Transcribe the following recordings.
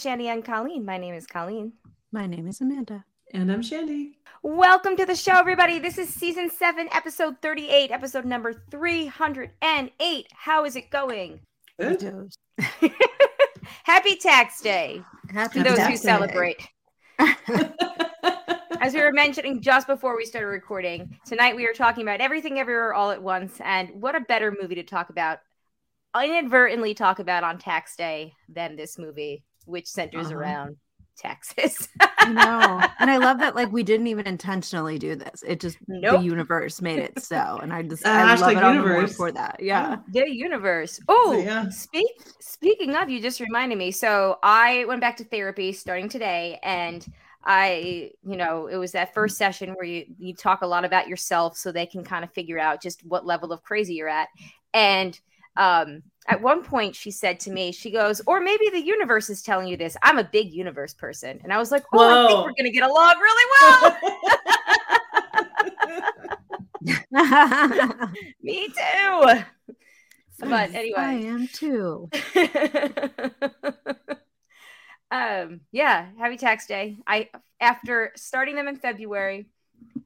podcast Shandy, and Colleen. My name is Colleen. My name is Amanda. And I'm Shandy. Welcome to the show, everybody. This is season seven, episode 38, episode number 308. How is it going? Good. Happy tax day Happy to those who Tax Day. celebrate. As we were mentioning just before we started recording, tonight we are talking about everything everywhere all at once. And what a better movie to talk about, inadvertently talk about on tax day than this movie, which centers Uh-huh. around taxes. I know. And I love that like we didn't even intentionally do this. It just Nope. the universe made it so. And I just Uh, I love it universe. for that. Yeah. the universe. Oh, yeah. speak speaking of, you just reminded me. So I went back to therapy starting today, and I, you know, it was that first session where you you talk a lot about yourself, so they can kind of figure out just what level of crazy you're at. And um, at one point, she said to me, she goes, "Or maybe the universe is telling you this. I'm a big universe person," and I was like, "Oh, I think we're gonna get along really well." me too. But anyway, I am too. um yeah happy tax day i after starting them in february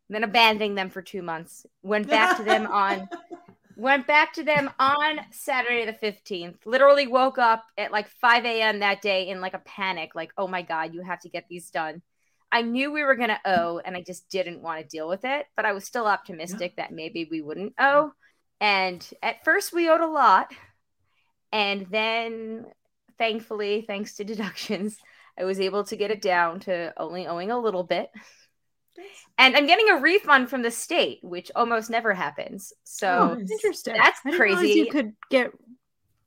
then abandoning them for two months went back to them on went back to them on saturday the 15th literally woke up at like 5 a.m that day in like a panic like oh my god you have to get these done. I knew we were going to owe and i just didn't want to deal with it but i was still optimistic that maybe we wouldn't owe. And at first we owed a lot and then thankfully, thanks to deductions, I was able to get it down to only owing a little bit. And I'm getting a refund from the state, which almost never happens. So Oh, interesting. that's I didn't crazy. You could get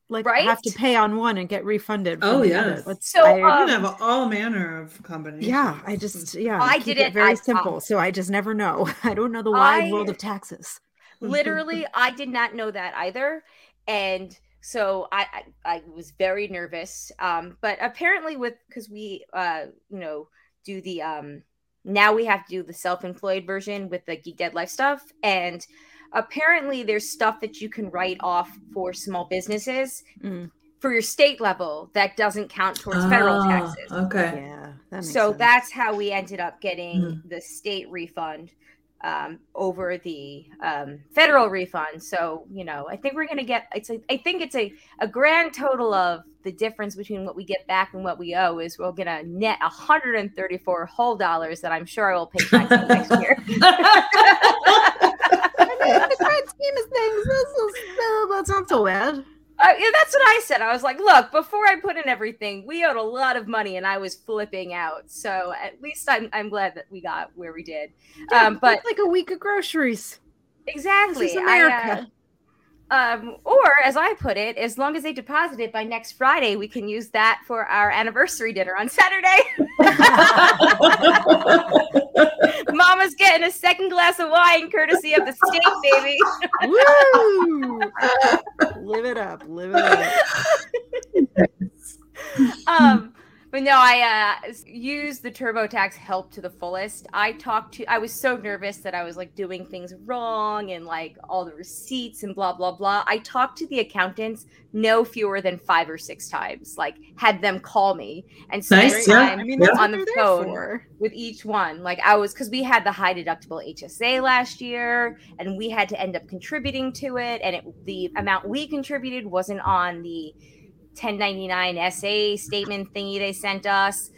like Right? have to pay on one and get refunded. Oh, the yes. So, I- You um, can have all manner of combinations. yeah, I just yeah. I did it- very I- simple, so I just never know. I don't know the wide I- world of taxes. literally, I did not know that either. And so I, I, I was very nervous. Um, but apparently, with because we, uh, you know, do the um, now we have to do the self-employed version with the Geek Dead Life stuff, and apparently there's stuff that you can write off for small businesses Mm, for your state level that doesn't count towards federal Ah, taxes. Okay. yeah, that makes so sense. that's how we ended up getting Mhm. the state refund um, over the um, federal refund. So you know, I think we're gonna get. It's a, I think it's a a grand total of the difference between what we get back and what we owe is we're gonna net 134 whole dollars that I'm sure I will pay taxes next year. I mean, the grand scheme of things, this is, uh, that's not so bad. Uh, yeah, that's what I said. I was like, look, before I put in everything, we owed a lot of money and I was flipping out. So at least I'm, I'm glad that we got where we did. Um, but like a week of groceries. exactly. Is I, America. uh, um, or as I put it, as long as they deposit it by next Friday, we can use that for our anniversary dinner on Saturday. Mama's getting a second glass of wine courtesy of the state, baby. Woo! live it up, live it up. um but no i uh used the turbotax help to the fullest i talked to i was so nervous that i was like doing things wrong and like all the receipts and blah blah blah i talked to the accountants no fewer than five or six times like had them call me and spend Nice, yeah. I mean, on the phone. with each one like i was because we had the high deductible hsa last year and we had to end up contributing to it and it, the amount we contributed wasn't on the 1099 SA statement thingy they sent us.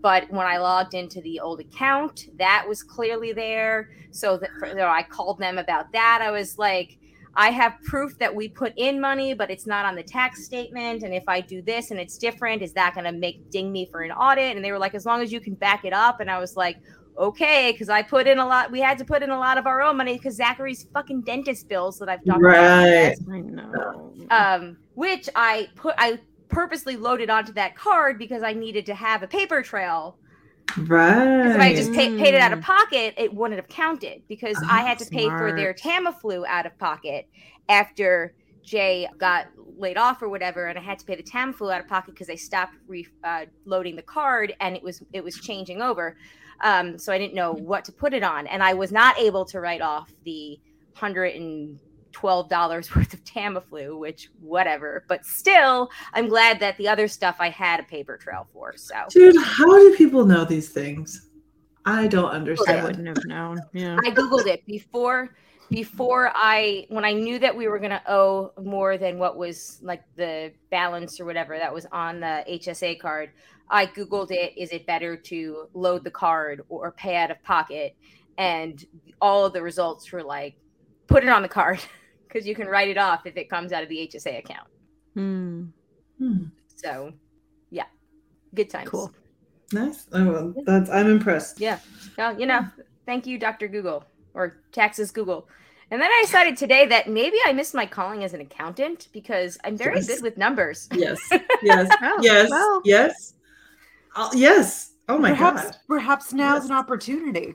But when I logged into the old account, that was clearly there. So that for, you know, I called them about that. I was like, I have proof that we put in money, but it's not on the tax statement. And if I do this and it's different, is that going to make ding me for an audit? And they were like, as long as you can back it up. And I was like, okay, because I put in a lot. We had to put in a lot of our own money because Zachary's fucking dentist bills that I've talked about Right. I know. um, which I put I purposely loaded onto that card because I needed to have a paper trail. Right. If I just pay, paid it out of pocket, it wouldn't have counted because I Oh, had to pay for their. Tamiflu out of pocket after Jay got laid off or whatever, and I had to pay the Tamiflu out of pocket because they stopped re- uh, loading the card and it was it was changing over. Um, so I didn't know what to put it on, and I was not able to write off the hundred and twelve dollars worth of Tamiflu, which whatever. But still, I'm glad that the other stuff I had a paper trail for. So Dude, how do people know these things? I don't understand. I wouldn't have known. Yeah. I googled it before before I when I knew that we were gonna owe more than what was like the balance or whatever that was on the HSA card. I googled it. Is it better to load the card or pay out of pocket? And all of the results were like, put it on the card because you can write it off if it comes out of the HSA account. Hmm. Hmm, So, yeah, good times. Cool. nice. Oh, well, that's I'm impressed. Yeah. Well, you know, thank you, Dr. Google or Taxes Google. And then I decided today that maybe I missed my calling as an accountant because I'm very Yes. good with numbers. Yes. Yes. Oh, yes. well. Yes. Uh, yes. Oh my perhaps, god. perhaps now's an Yes. opportunity.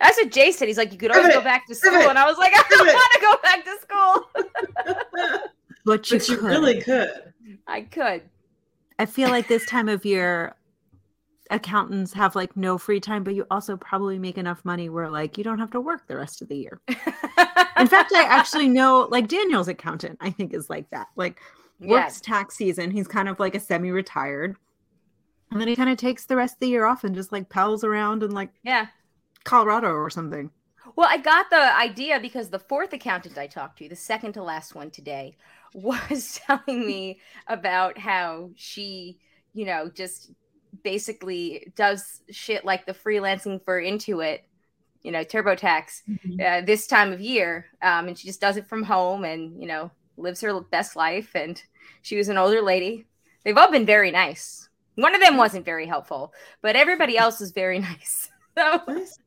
That's what Jay said. He's like, you could always go back to school. And I was like, I don't want to go back to school. But you, but you could. really could. I could. I feel like this time of year, accountants have like no free time, but you also probably make enough money where like you don't have to work the rest of the year. In fact, I actually know like Daniel's accountant, I think is like that. Like works yes. tax season. He's kind of like a semi-retired. And then he kind of takes the rest of the year off and just like pals around and like Yeah. Colorado or something. Well, I got the idea because the fourth accountant I talked to, the second to last one today, was telling me about how she, you know, just basically does shit like the freelancing for Intuit, you know, TurboTax uh, this time of year. Um, and she just does it from home and, you know, lives her best life. And she was an older lady. They've all been very nice. One of them wasn't very helpful, but everybody else was very nice. So Nice.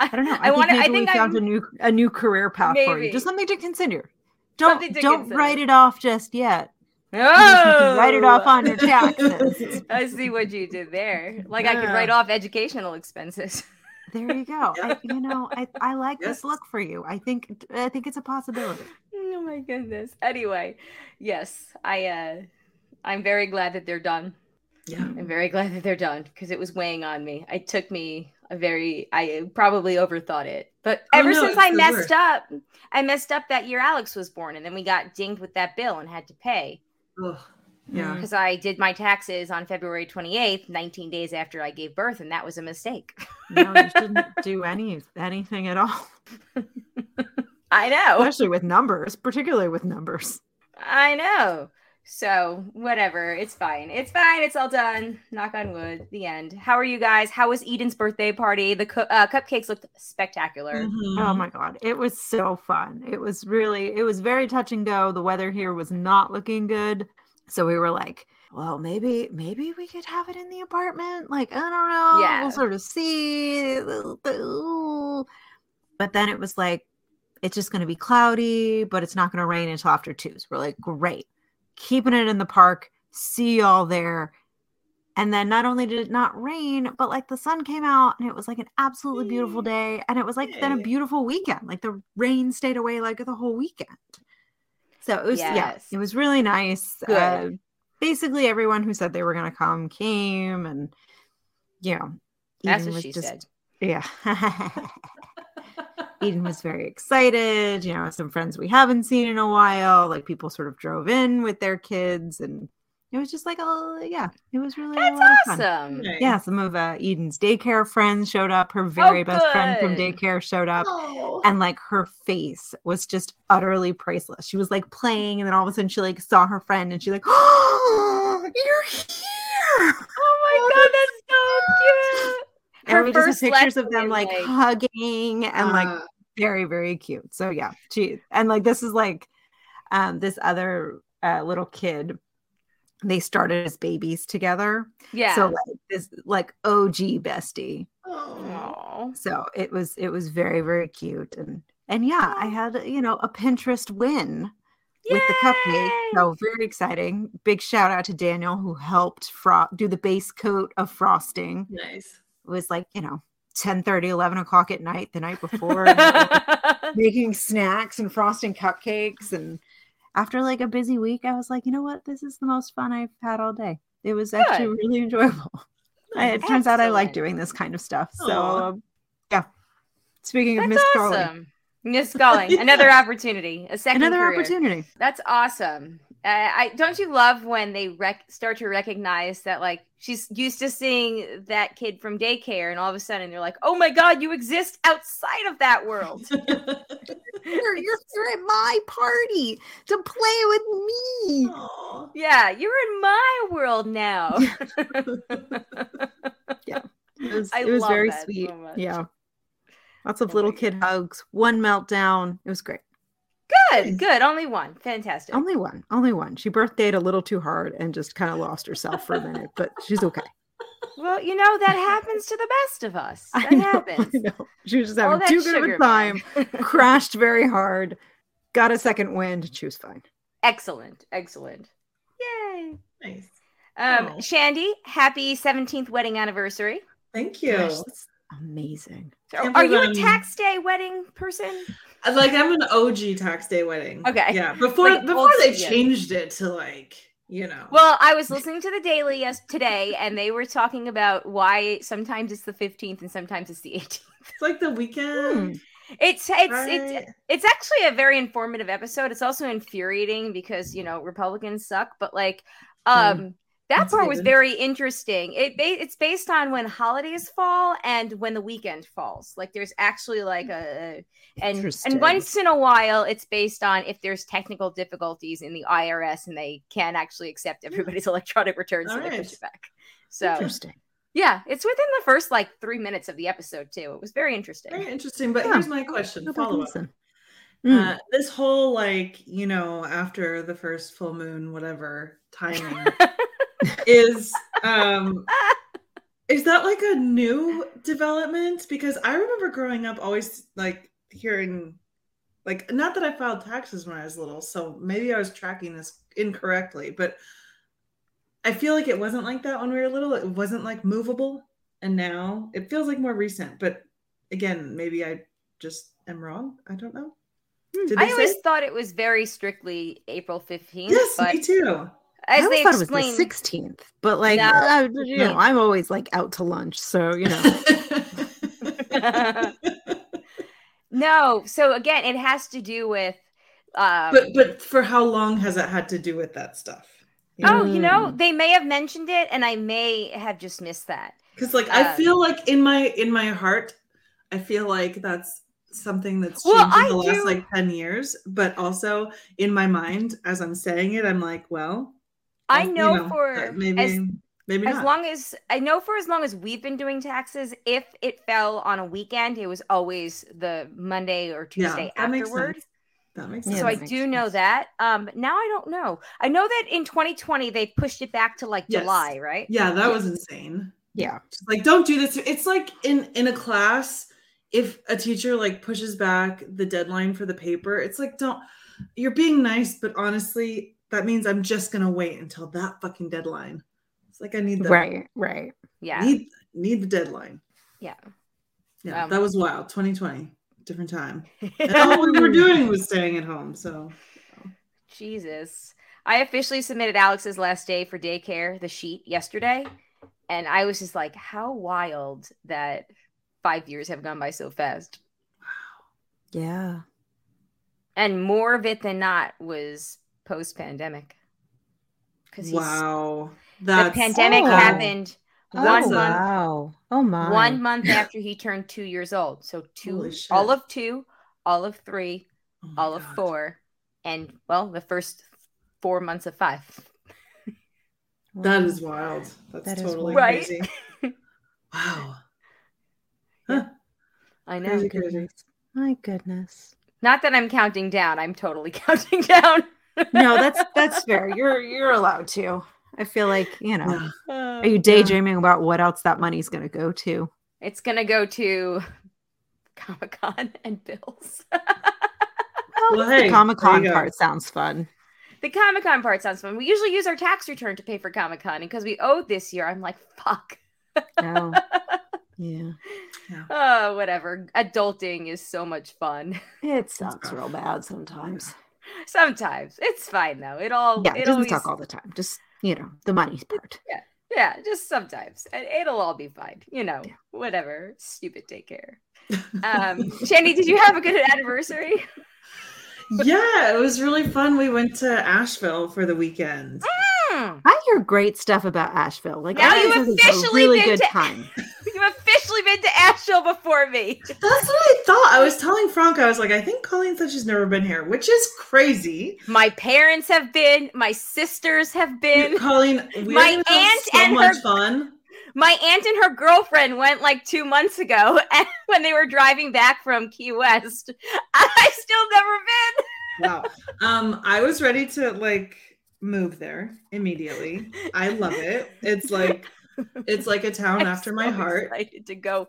I don't know. I, I think want to. I think we found I'm, a new a new career path for you. Just something to consider. Don't to don't consider. write it off just yet. Oh, write it off on your taxes. I see what you did there. Like I could write off educational expenses. There you go. Yeah. I, you know, I, I like Yes. this look for you. I think I think it's a possibility. oh my goodness. Anyway, yes, I uh I'm very glad that they're done. Yeah. I'm very glad that they're done because it was weighing on me. It took me a very I probably overthought it. But Oh, ever no, since I messed worst. up, I messed up that year Alex was born and then we got dinged with that bill and had to pay. Ugh. Yeah. Mm. because I did my taxes on February 28th, 19 days after I gave birth, and that was a mistake. No, you shouldn't do any anything at all, I know. especially with numbers, particularly with numbers. I know. So, whatever. It's fine. It's fine. It's all done. Knock on wood. The end. How are you guys? How was Eden's birthday party? The cu- uh, cupcakes looked spectacular. Mhm. Oh my god, it was so fun. It was really it was very touch and go. The weather here was not looking good. So we were like, well, maybe maybe we could have it in the apartment. Like, I don't know. Yeah. We'll sort of see. But then it was like it's just going to be cloudy, but it's not going to rain until after 2. So we're like, great. Keeping it in the park. See y'all there. And then not only did it not rain, but like the sun came out and it was like an absolutely beautiful day. And it was like then a beautiful weekend. Like the rain stayed away like the whole weekend. So it was, Yes. it was really nice. Good. Uh, basically, everyone who said they were going to come came. And, you know, That's what she just- said. Yeah. Eden was very excited. You know, some friends we haven't seen in a while. Like people sort of drove in with their kids, and it was just like a yeah, it was really a That's lot of fun. awesome. Yeah, some of uh, Eden's daycare friends showed up. Her very best friend from daycare showed up, Oh. and like her face was just utterly priceless. She was like playing, and then all of a sudden she like saw her friend, and she like, "Oh, you're here!" Oh my god, that's so cute. And Her we just first have pictures of them like, like- hugging and like Uh, very very cute. So yeah she and like this is like um this other uh, little kid they started as babies together. Yeah. so like this like og bestie. Oh. So it was it was very very cute. And and yeah i had you know a pinterest win with the cupcake. So very exciting. Big shout out to daniel who helped fro- do the base coat of frosting. Nice. It was like you know 10 30 11 o'clock at night the night before making snacks and frosting cupcakes and after like a busy week i was like you know what this is the most fun i've had all day it was actually really enjoyable I- it turns out i like doing this kind of stuff so um, yeah speaking of miss awesome. Miss Galling, another opportunity, a second Another career. opportunity. That's awesome. Uh, I don't you love when they rec- start to recognize that like she's used to seeing that kid from daycare, and all of a sudden they're like, "Oh my god, you exist outside of that world." You're, you're, you're at my party to play with me. Aw. yeah, you're in my world now. It was, it was very sweet. so. Yeah. Lots of Oh little my kid hugs, one meltdown. It was great. Good, good. Only one. Fantastic. Only one. Only one. She birthdayed a little too hard and just kind of lost herself for a minute, but she's okay. Well, you know that happens to the best of us. I That know, happens. I know. She was just having that too good of a time, crashed very hard, got a second wind. She was fine. excellent, excellent. Yay. nice. Um, Oh. Shandy, happy 17th wedding anniversary. Thank you. Gosh, that's amazing. So, Can't are you a tax day wedding person? Like I'm an OG tax day wedding. Okay. Yeah. Before Like before they school, changed it to like, you know. Well, I was listening to the Daily yes today, and they were talking about why sometimes it's the 15th and sometimes it's the 18th. it's like the weekend. It's it's it's right? it's actually a very informative episode. It's also infuriating because you know Republicans suck, but like um that part was very interesting. It it's based on when holidays fall and when the weekend falls. Like there's actually like a and and once in a while it's based on if there's technical difficulties in the IRS and they can't actually accept everybody's electronic returns, so they push it back. So Interesting. yeah, it's within the first like three minutes of the episode too. It was very interesting. Very interesting. But Yeah. here's my question. Go Follow up. Mm. Uh, this whole like, you know, after the first full moon, whatever timing is um is that like a new development? Because I remember growing up always like hearing like not that I filed taxes when I was little, so maybe I was tracking this incorrectly, but I feel like it wasn't like that when we were little. It wasn't like movable. And now it feels like more recent. But again, maybe I just am wrong. I don't know. Hmm. I always say? thought it was very strictly April 15th, Yes, but me too. I as always they thought it was the 16th, but like, No. uh, you know, I'm always like out to lunch. So, you know, no. So again, it has to do with. Um, but but for how long has it had to do with that stuff? oh, you know, they may have mentioned it, and I may have just missed that. because like I um, feel like in my in my heart, I feel like that's something that's Well, changed in I the last do- like ten years. But also in my mind, as I'm saying it, I'm like, well, I you know, uh, for maybe as maybe as not. long as I know for as long as we've been doing taxes, if it fell on a weekend, it was always the Monday or Yeah, Tuesday that makes afterward. sense. that makes sense. so I that do makes know that. Um, now I don't know. I know that in 2020 they pushed it back to like Yes. July, right? yeah, that Yes. was insane. yeah. Just, like don't do this it's like in in a class if a teacher like pushes back the deadline for the paper it's like don't you're being nice but honestly that means i'm just gonna wait until that fucking deadline it's like i need the Right, right. Yeah. need need the deadline Yeah. yeah Um, that was wild 2020 different time and all we were doing was staying at home so Jesus. I officially submitted Alex's last day for daycare, the sheet, yesterday. And I was just like, how wild that five years have gone by so fast. Wow. Yeah. And more of it than not was post pandemic. Because wow the pandemic Oh. happened Oh, That's one a- month wow. Oh, my. one month after he turned two years old. So two all of two, all of three, Oh all of God. four, and well, the first four months of five. that is wild that's That is totally wild. Right? crazy wow I know. Crazy, crazy. My goodness. Not that I'm counting down. I'm totally counting down. No, that's that's fair. You're you're allowed to. I feel like, you know. yeah. Are you oh, daydreaming about what else that money's going to go to? It's gonna go to Comic Con and bills. Well, hey, the Comic Con there go. part sounds fun. the Comic Con part sounds fun. We usually use our tax return to pay for Comic Con, and because we owed this year, I'm like, fuck. Oh, yeah. Oh, whatever. Adulting is so much fun. It sucks real bad sometimes. Sometimes it's fine though. It all Yeah, it it doesn't always suck all the time. Just, you know, the money part. Yeah, yeah. just sometimes. And It'll all be fine. You know, whatever. Stupid daycare. Um, Shandy, did you have a good anniversary? yeah, it was really fun. We went to Asheville for the weekend. Hmm. I hear great stuff about Asheville. Like Now I you've it's a officially really been good to- time. Been to Asheville before me. That's what I thought. I was telling Frank, I was like, I think Colleen said she's never been here, which is crazy. My parents have been, my sisters have been. Colleen, My aunt so and her- fun. My aunt and her girlfriend went like two months ago, and when they were driving back from Key West, I still never been. Wow. Um, I was ready to like move there immediately. I love it. It's like it's like a town I'm after my heart. Excited to go.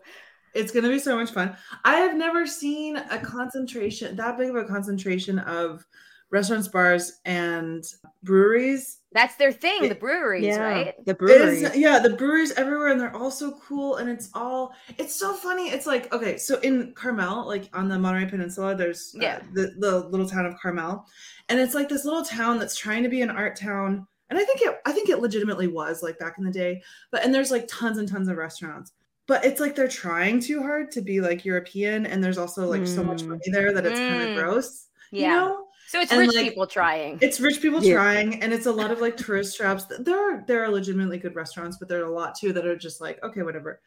It's gonna be so much fun. I have never seen a concentration that big of a concentration of restaurants, bars, and breweries. That's their thing, the It- breweries, right? The It brewery. is- yeah, the breweries everywhere, and they're all so cool. And it's all it's so funny. It's like okay, so in Carmel, like on the Monterey Peninsula, there's uh, Yeah. the the little town of Carmel, and it's like this little town that's trying to be an art town. And I think it I think it legitimately was like back in the day. But and there's like tons and tons of restaurants. But it's like they're trying too hard to be like European, and there's also like so much Mm. money there that it's kind Mm. of gross. Yeah. You know? So it's And, rich like, people trying. It's rich people Yeah. trying, and it's a lot of like tourist traps. There are there are legitimately good restaurants, but there are a lot too that are just like okay, whatever.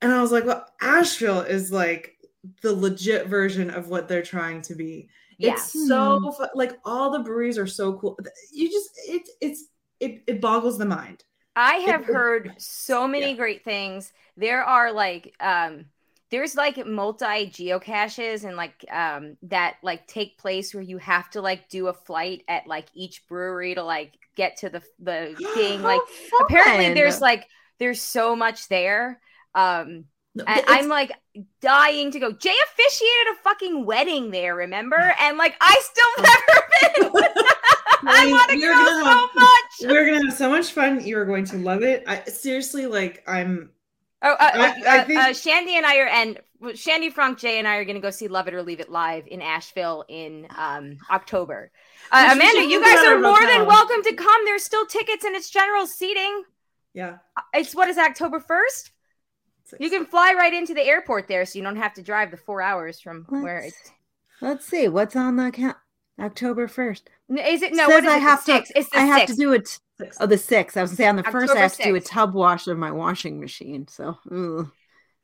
And I was like, well, Asheville is like the legit version of what they're trying to be. Yeah. It's so like all the breweries are so cool. You just it it's it it boggles the mind. I have it- heard so many yeah. great things. There are like um there's like multi geocaches and like um that like take place where you have to like do a flight at like each brewery to like get to the the thing like How apparently there's like there's so much there um No, and I'm like dying to go. Jay officiated a fucking wedding there, remember? And like I still never been. I mean, want to go so have- much. we're gonna have so much fun. You're going to love it. I seriously like I'm Oh, uh, I- uh, I uh, think- uh, Shandy and I are, and Shandy, Frank, Jay, and I are going to go see Love It or Leave It live in Asheville in um, October. Uh, Amanda, you guys are more than welcome to come. There's still tickets and it's general seating. yeah. It's what is it, October first? You can fly right into the airport there, so you don't have to drive the four hours from where Let's, it's. let's see what's on the account. October first. Is it no? Says What is I it? have the to- It's the I have sixth. to do it. Six. Oh, the sixth. I was gonna say on the first. I October have to do a tub wash of my washing machine. So ugh.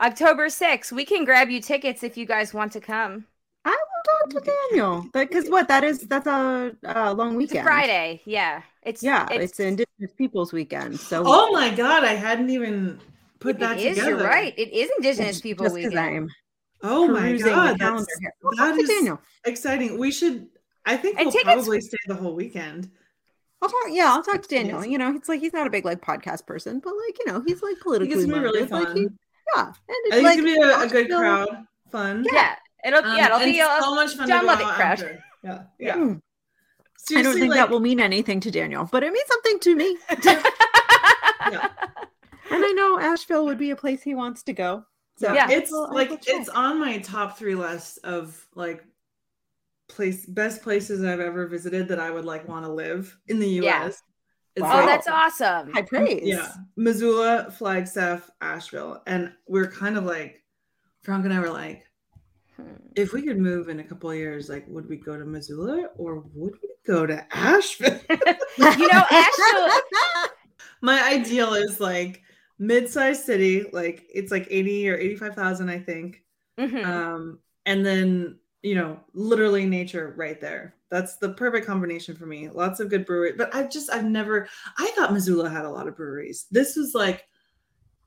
October 6th. We can grab you tickets if you guys want to come. I will talk to Daniel. Because what that is, that's a, uh long It's a weekend. Friday. Yeah. It's Yeah, it's, Indigenous Peoples Weekend. So Oh my god, I hadn't even put that It is. together. You're right. It is Indigenous just People 'cause Weekend. I'm Oh my god, calendar that's here. I'll that talk to is Daniel. exciting. We should. I think And we'll tickets- probably stay the whole weekend. I'll talk. Yeah, I'll talk to Daniel. Yes. You know, it's like he's not a big like podcast person, but like you know, he's like politically It's gonna be really minded. Like, fun. he, yeah, and I it's think like it's gonna be a, a good Asheville- crowd. Fun. Yeah. It'll Um, yeah, it'll and be a so much fun Jon to go Lovett out crowd. after. Yeah, yeah. Hmm. I don't Seriously, think like, that will mean anything to Daniel, but it means something to me. Yeah. and I know Asheville would be a place he wants to go. So Yeah. it's Well, like will check. it's on my top three list of like place best places I've ever visited that I would like want to live in the U.S. Yeah. It's Wow. Oh, that's awesome. high praise. Yeah, Missoula, Flagstaff, Asheville, and we're kind of like Frank and I were like, Hmm. if we could move in a couple of years, like, would we go to Missoula or would we go to Asheville? You know, Asheville- My ideal is like mid-sized city, like it's like eighty or eighty-five thousand, I think. Mhm. Um, and then you know, literally nature right there. That's the perfect combination for me. Lots of good brewery, but I've just I've never I thought Missoula had a lot of breweries. This was like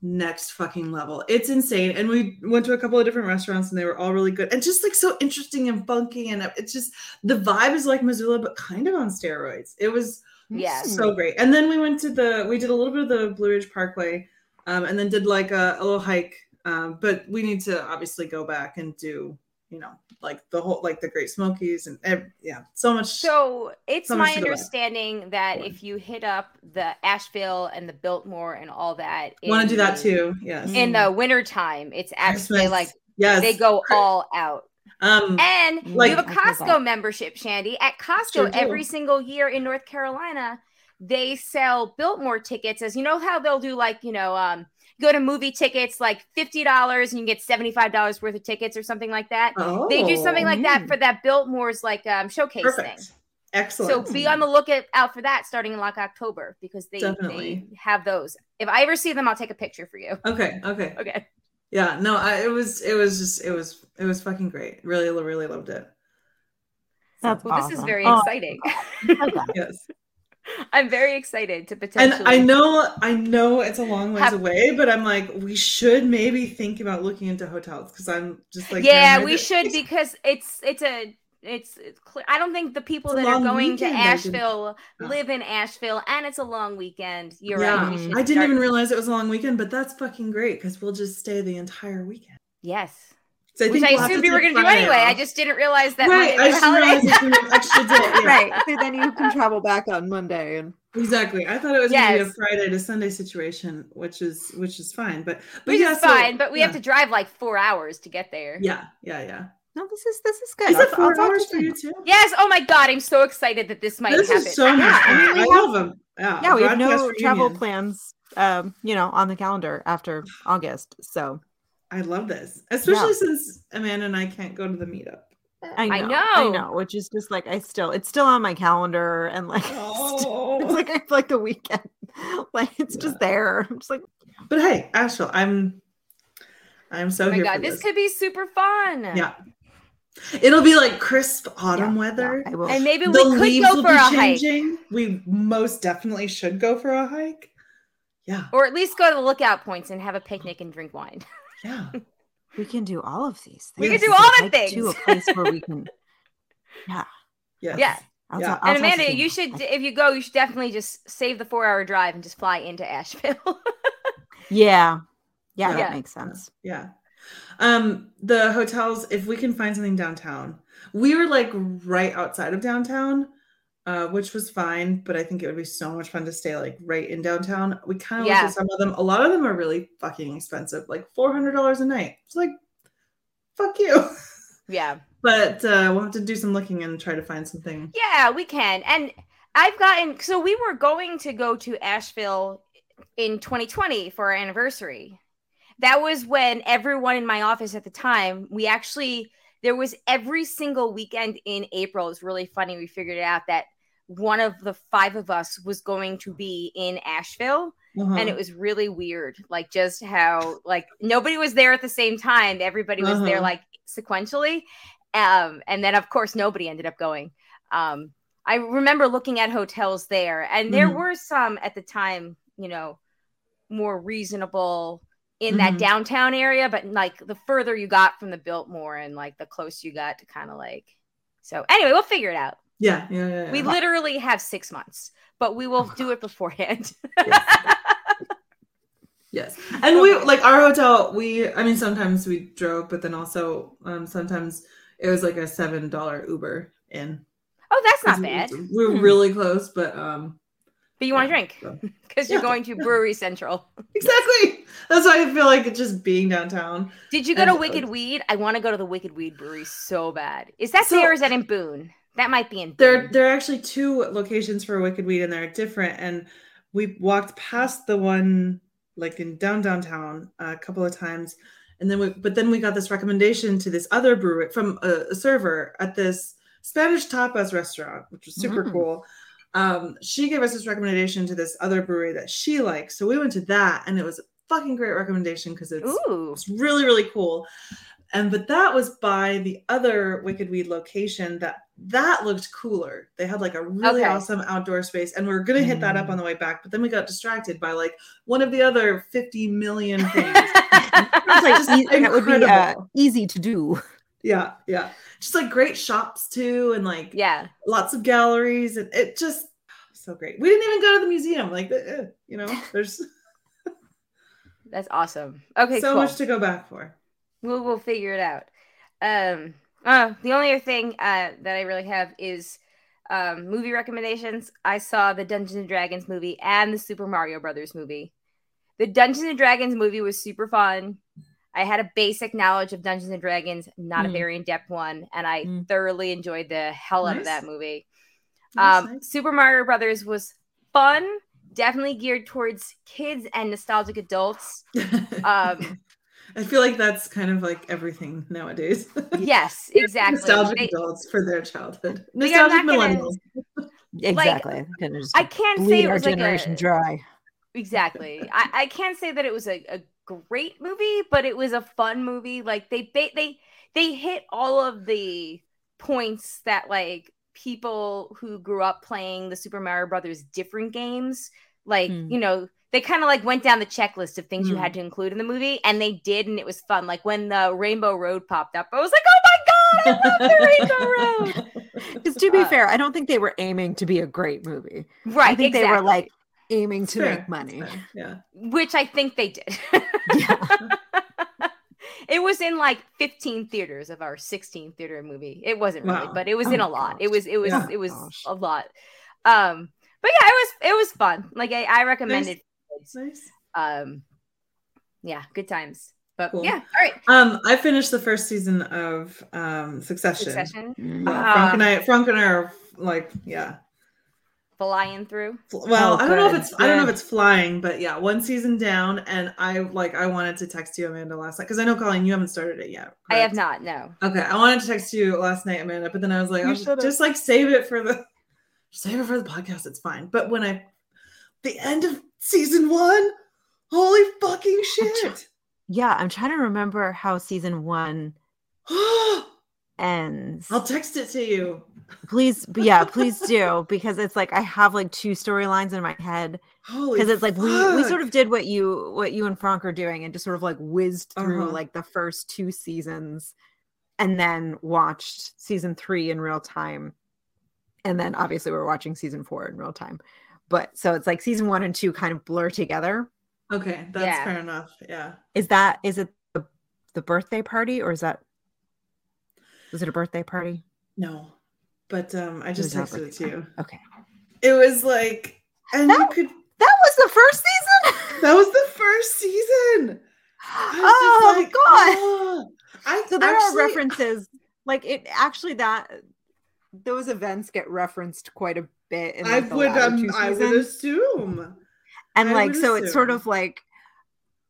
next fucking level. It's insane. And we went to a couple of different restaurants and they were all really good and just like so interesting and funky. And it's just the vibe is like Missoula, but kind of on steroids. It was Yeah. so great. And then we went to the we did a little bit of the Blue Ridge Parkway, um, and then did like a, a little hike. Um, but we need to obviously go back and do you know like the whole like the Great Smokies and ev- yeah, so much. So it's So much my understanding that on. if you hit up the Asheville and the Biltmore and all that, want to do that too. Yes. In the wintertime, it's actually Christmas. like yes. they go all out. Um, And Like- you have a Costco membership, Shandy. At Costco, Sure every single year in North Carolina, they sell Biltmore tickets as you know how they'll do like you know um go to movie tickets like fifty dollars and you get seventy five dollars worth of tickets or something like that. Oh, They do something like that mm. for that Biltmore's like um showcase thing. Excellent. So be on the lookout out for that starting in like October because they, Definitely. they have those. If I ever see them, I'll take a picture for you. okay, okay. Okay. Yeah, no, I, it was it was just it was it was fucking great. Really, really loved it. That's Well, this is very Oh, exciting. okay. Yes. I'm very excited to potentially. And. I know I know it's a long ways Have- away, but I'm like, we should maybe think about looking into hotels because I'm just like yeah, we should because it's it's a it's, it's clear. I don't think the people that are going to weekend, didn't- Asheville live in Asheville, and it's a long weekend. You're Yeah, right. We I didn't even realize it was a long weekend, but that's fucking great because we'll just stay the entire weekend. Yes, So I which think I we'll have assumed to we were going to do Friday anyway. I just didn't realize that right. Monday I just didn't holiday. realize it's an extra day. Yeah. Right. So then you can travel back on Monday and Exactly. I thought it was gonna be a Friday to Sunday situation, which is which is fine. But but Which yeah, is so- fine, but we have to drive like four hours to get there. Yeah, yeah, yeah. no, this is this is good. Is it four hours for you too? Yes. Oh my god, I'm so excited that this might This happen. is so much Yeah, I mean, we I have- love them. Yeah, Yeah, we have no broadcast travel plans, um, you know, on the calendar after August. So I love this, especially Yeah. since Amanda and I can't go to the meetup. I know, I I know. know, which is just like I still, it's still on my calendar, and like, Oh. it's like I feel like the weekend, like it's just there. I'm just like, But hey, Asheville, I'm I'm so Oh my here god, for this this. could be super fun. Yeah. It'll be like crisp autumn yeah, weather. yeah, I will. And maybe the we could go for be a hike. We most definitely should go for a hike. Yeah, Or at least go to the lookout points and have a picnic and drink wine. yeah. we can do all of these. things. We can do all the Hike To a place where we can, yeah. Yes. Yeah. I'll Yeah. and Amanda, you should, if you go, you should definitely just save the four hour drive and just fly into Asheville. Yeah, yeah, Yeah. that makes sense. Yeah. Um, the hotels, if we can find something downtown, we were like right outside of downtown, uh, which was fine, but I think it would be so much fun to stay like right in downtown. We kind of looked Yeah. at some of them. A lot of them are really fucking expensive, like four hundred dollars a night. It's like, fuck you. yeah. But uh, we'll have to do some looking and try to find something. Yeah, we can. And I've gotten, so we were going to go to Asheville in 2020 for our anniversary. That was when everyone in my office at the time, we actually, there was every single weekend in April. It was really funny. We figured it out that one of the five of us was going to be in Asheville. Uh-huh. and it was really weird like just how like nobody was there at the same time everybody was there Uh-huh. like sequentially um and then of course nobody ended up going um i remember looking at hotels there and there Mhm. were some at the time you know more reasonable in that Mhm. downtown area but like the further you got from the biltmore and like the closer you got to kind of like so anyway we'll figure it out yeah, yeah, yeah. we yeah. literally have six months but we will do it beforehand Yes. And we like our hotel, we I mean sometimes we drove, but then also um sometimes it was like a seven dollar Uber in. oh that's not bad We were Hmm. really close, but um But you want to Yeah, drink so- because you're Yeah. going to Brewery Central. exactly. That's why I feel like it's just being downtown. Did you go And- to Wicked Weed? I want to go to the Wicked Weed Brewery so bad. Is that So- there or is that in Boone? That might be in There there are actually two locations for Wicked Weed and they're different. And we walked past the one like in down downtown a couple of times. And then we but then we got this recommendation to this other brewery from a, a server at this Spanish tapas restaurant, which was super Mm. cool. Um, she gave us this recommendation to this other brewery that she likes. So we went to that and it was a fucking great recommendation because it's Ooh. it's really, really cool. And but that was by the other Wicked Weed location that that looked cooler. They had like a really Okay. awesome outdoor space, and we are gonna hit that up on the way back. But then we got distracted by like one of the other 50 million things. Sounds like Just that would be uh, incredible. easy to do. yeah, yeah. Just like great shops too, and like Yeah. lots of galleries, and it just so great. We didn't even go to the museum. Like, eh, you know, there's That's awesome. Okay, so cool. much to go back for. we'll we'll figure it out. Um uh, the only other thing uh that I really have is um movie recommendations. I saw the Dungeons and Dragons movie and the Super Mario Brothers movie. The Dungeons and Dragons movie was super fun. I had a basic knowledge of Dungeons and Dragons, not a Mm. very in-depth one, and I Mm. thoroughly enjoyed the hell out of that movie. Nice, Um, nice. Super Mario Brothers was fun, definitely geared towards kids and nostalgic adults. Um, I feel like that's kind of like everything nowadays. yes, exactly. Nostalgic They- adults for their childhood. But yeah, I'm Nostalgic not gonna- millennials. Exactly. Gonna just I can't say bleed it our was like generation a, dry. exactly. I, I can't say that it was a, a great movie, but it was a fun movie. Like they they they they hit all of the points that like people who grew up playing the Super Mario Brothers different games, like Hmm. you know, they kind of like went down the checklist of things you Hmm. had to include in the movie, and they did, and it was fun. Like when the Rainbow Road popped up, I was like, oh my god, I love the Rainbow Road. Because to be Uh, fair, I don't think they were aiming to be a great movie. Right, I think they were like aiming to Fair, make money. it's Yeah. which I think they did. Yeah. it was in like 15 theaters of our 16 theater movie. It wasn't really, Wow. but it was in Oh, a lot. gosh. It was it was Yeah. it was Gosh. a lot. Um but yeah, it was it was fun. Like I, I recommend Nice. Nice. Um yeah, good times. But Cool. yeah, all right. Um, I finished the first season of um Succession. Succession Mm. Yeah, Ah. Frank and I, Frank and I are like, yeah. flying through. Well, Oh, I don't know if good, it's I don't know if it's flying, but yeah, one season down, and I like I wanted to text you, Amanda, last night because I know Colleen, you haven't started it yet. I have not, no. Okay, I wanted to text you last night, Amanda, but then I was like, You just like save it for the save it for the podcast. It's fine. But when I the end of season one, holy fucking shit! Yeah, I'm trying to remember how season one ends. I'll text it to you. Please, yeah, please do because it's like I have like two storylines in my head because it's like we we sort of did what you what you and Frank are doing and just sort of like whizzed through Uh-huh. like the first two seasons and then watched season three in real time and then obviously we're watching season four in real time but so it's like season one and two kind of blur together okay. That's Yeah. fair enough. Yeah. is that is it the, the birthday party or is that was it a birthday party No, but um, I just was texted it birthday to party. you. okay It was like, and you That- could. that was the first season That was the first season. Oh just like, god "Oh." I so there actually- are references like it actually that those events get referenced quite a bit in I like, the would, um, I would assume. and I like so it's sort of like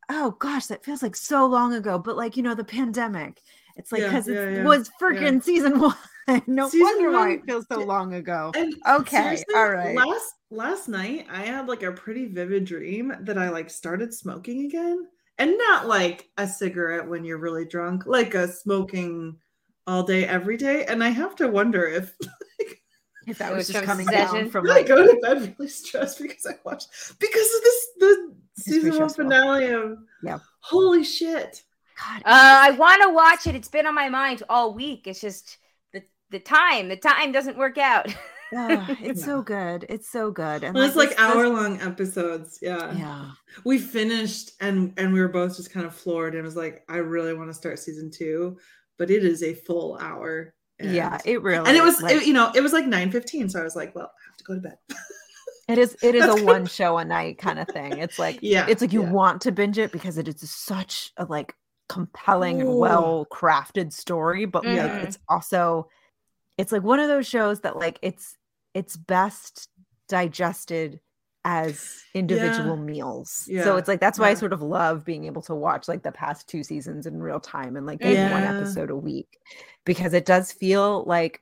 oh gosh that feels like so long ago. But like you know the pandemic it's like because yeah, it yeah, was freaking season one. No Season wonder why it feels so long ago. And Okay, all right. Last last night, I had like a pretty vivid dream that I like started smoking again, and not like a cigarette when you're really drunk, like a smoking all day every day. And I have to wonder if if that was was just coming Succession. down from Did I like go to bed really stressed because I watched because of this the It's season one stressful. finale of Yeah. holy shit. God, Uh, I want to watch it. It's been on my mind all week. It's just the the time. The time doesn't work out. it's Yeah. so good it's so good and Well, it's like this- this- hour long episodes. Yeah. yeah We finished and and we were both just kind of floored and was like, I really want to start season two, but it is a full hour. And, yeah it really and it was like, it- you know, it was like 9 15. So I was like, well, I have to go to bed. It is it is a one show a night kind of thing. It's like Yeah. it's like you yeah. want to binge it because it is such a like compelling and well crafted story, but like Mhm. it's also it's like one of those shows that like it's it's best digested as individual meals. So it's like that's why I sort of love being able to watch like the past two seasons in real time and like one episode a week because it does feel like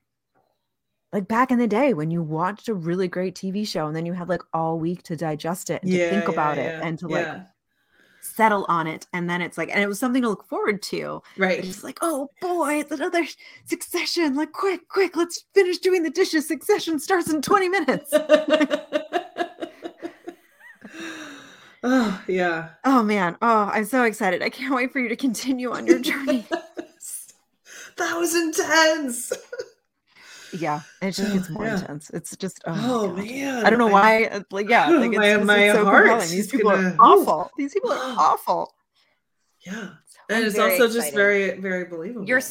like back in the day when you watched a really great TV show and then you had like all week to digest it and to think yeah, about it and to like settle on it. And then it's like and it was something to look forward to. Right. it's like oh boy it's another succession. Like quick quick let's finish doing the dishes. Succession starts in 20 minutes oh yeah. oh man oh i'm so excited i can't wait for you to continue on your journey that was intense. yeah it just gets more Yeah. intense it's just oh, Oh, man. I don't know why. uh, Like, yeah, like it's, My- just- my it's so compelling. These people gonna- are awful. These people are awful. Yeah. I'm And it's very also just very, very believable. You're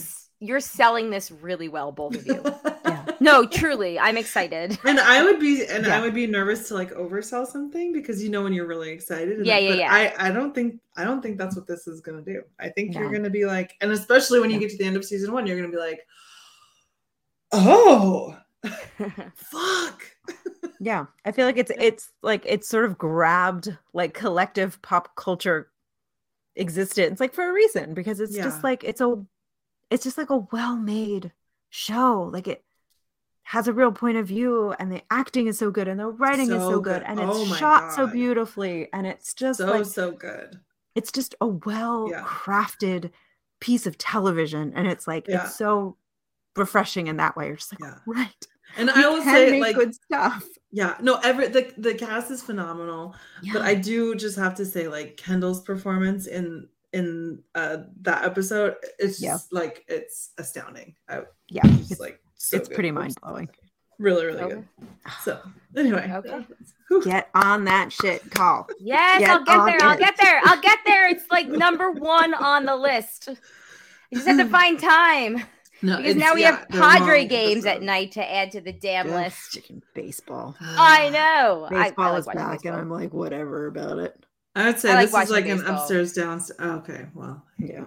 you're selling this really well, both of you. Yeah. no, truly, I'm excited. And I would be and Yeah. I would be nervous to like oversell something because you know when you're really excited. and Yeah, that- yeah, but yeah. I, I don't think I don't think that's what this is gonna do. I think you're gonna be like, and especially when you get to the end of season one, you're gonna be like, oh fuck. Yeah, I feel like it's it's like it's sort of grabbed like collective pop culture existence like for a reason because it's Yeah. just like it's a it's just like a well-made show. Like it has a real point of view and the acting is so good and the writing is So so good good. and it's Oh my shot so beautifully and it's just so like so good. it's just a well crafted piece of television and it's like Yeah. it's so refreshing in that way you're just like Yeah. right And I will say, like, good stuff yeah, no, every the the cast is phenomenal. But I do just have to say, like Kendall's performance in in uh that episode, it's Yeah. just like it's astounding. I yeah just it's, like so it's good. pretty mind-blowing Really, really Okay. good. So anyway, Okay. Get on that shit call Yes, Get I'll get on there. I'll get there. I'll get there. It's like number one on the list. You just have to find time no, because now we yeah, have Padre long games at night to add to the damn Ugh, list. freaking baseball I know. I- I, baseball like is back baseball. and i'm like whatever about it I would say I like this is watching like an baseball. upstairs downstairs. okay, well, yeah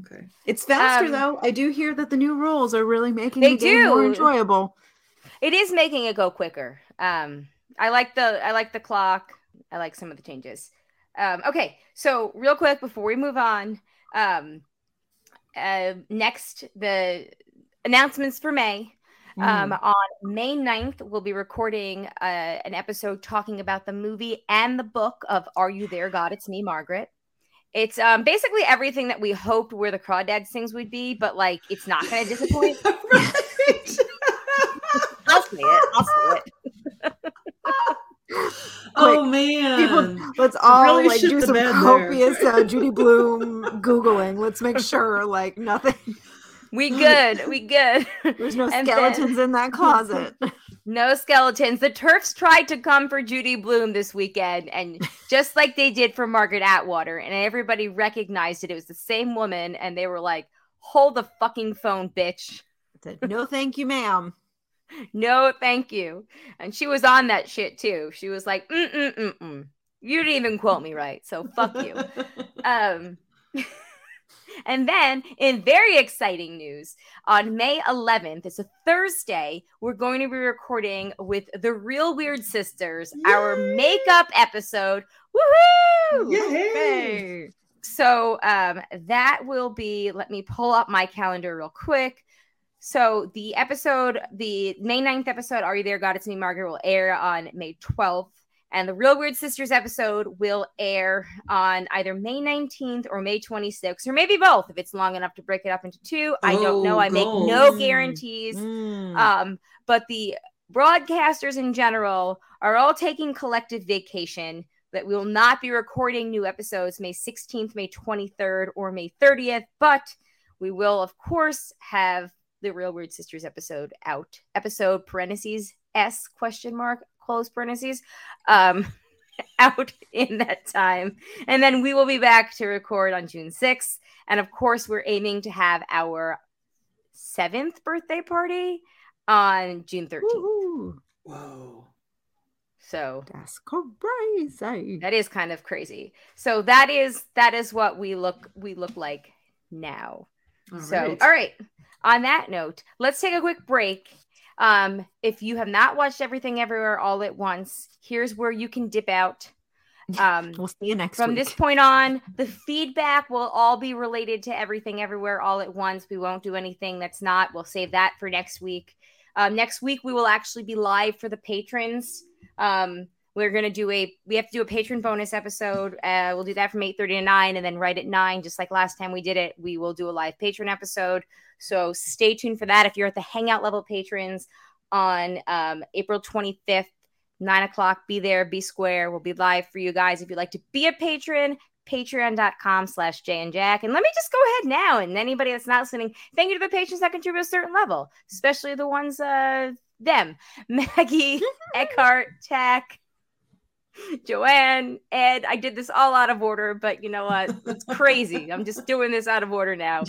okay. it's faster Um, though i do hear that the new rules are really making They the game more enjoyable It is making it go quicker. Um, I like the I like the clock. I like some of the changes. Um, okay, so real quick before we move on, um, uh, next the announcements for May. Um, Mm. on May 9th, we'll be recording uh, an episode talking about the movie and the book of Are You There, God? It's Me, Margaret. It's um, basically everything that we hoped Where the Crawdads Sings would be, but like it's not going to disappoint. I'll say it. I'll say it. oh man. People, let's all Really like do some copious uh, Judy Blume googling. Let's make sure like nothing. We good. We good. There's no And then- skeletons in that closet. No skeletons. The TERFs tried to come for Judy Blume this weekend, and just like they did for Margaret Atwater, and everybody recognized it. It was the same woman, and they were like, "Hold the fucking phone, bitch! Said, no, thank you, ma'am. No, thank you." And she was on that shit too. She was like, "Mm mm mm mm. You didn't even quote me right, so fuck you." Um, and then, in very exciting news, on May 11th, it's a Thursday, we're going to be recording with the Real Weird Sisters our makeup episode. Woohoo! Yay! So um, that will be, let me pull up my calendar real quick. So the episode, the May 9th episode, Are You There, God? It's Me, Margaret, will air on May 12th. And the Real Weird Sisters episode will air on either May 19th or May 26th, or maybe both if it's long enough to break it up into two. I don't know. Oh, I make no guarantees. Mm. Um, but the broadcasters in general are all taking collective vacation. That we will not be recording new episodes May 16th, May 23rd, or May 30th. But we will, of course, have the Real Weird Sisters episode out. Episode parentheses S question mark close parentheses um out in that time. And then we will be back to record on June 6th. And of course, we're aiming to have our seventh birthday party on June 13th. Woohoo. Whoa. So That's crazy. that is kind of crazy. So that is that is what we look we look like now. All so right. all right. On that note, let's take a quick break. Um, if you have not watched everything everywhere all at once, here's where you can dip out. Um, We'll see you next from week. this point on, the feedback will all be related to everything everywhere all at once. We won't do anything that's not. We'll save that for next week. Um, next week we will actually be live for the patrons. Um, we're gonna do a we have to do a patron bonus episode. Uh, we'll do that from eight thirty to nine, and then right at nine, just like last time we did it, we will do a live patron episode. So stay tuned for that. If you're at the Hangout level patrons on um, April twenty fifth nine o'clock be there be square we'll be live for you guys if you'd like to be a patron patreon.com slash jay and jack and let me just go ahead now and anybody that's not listening thank you to the patrons that contribute a certain level especially the ones uh them maggie eckhart tack joanne ed i did this all out of order but you know what it's crazy i'm just doing this out of order now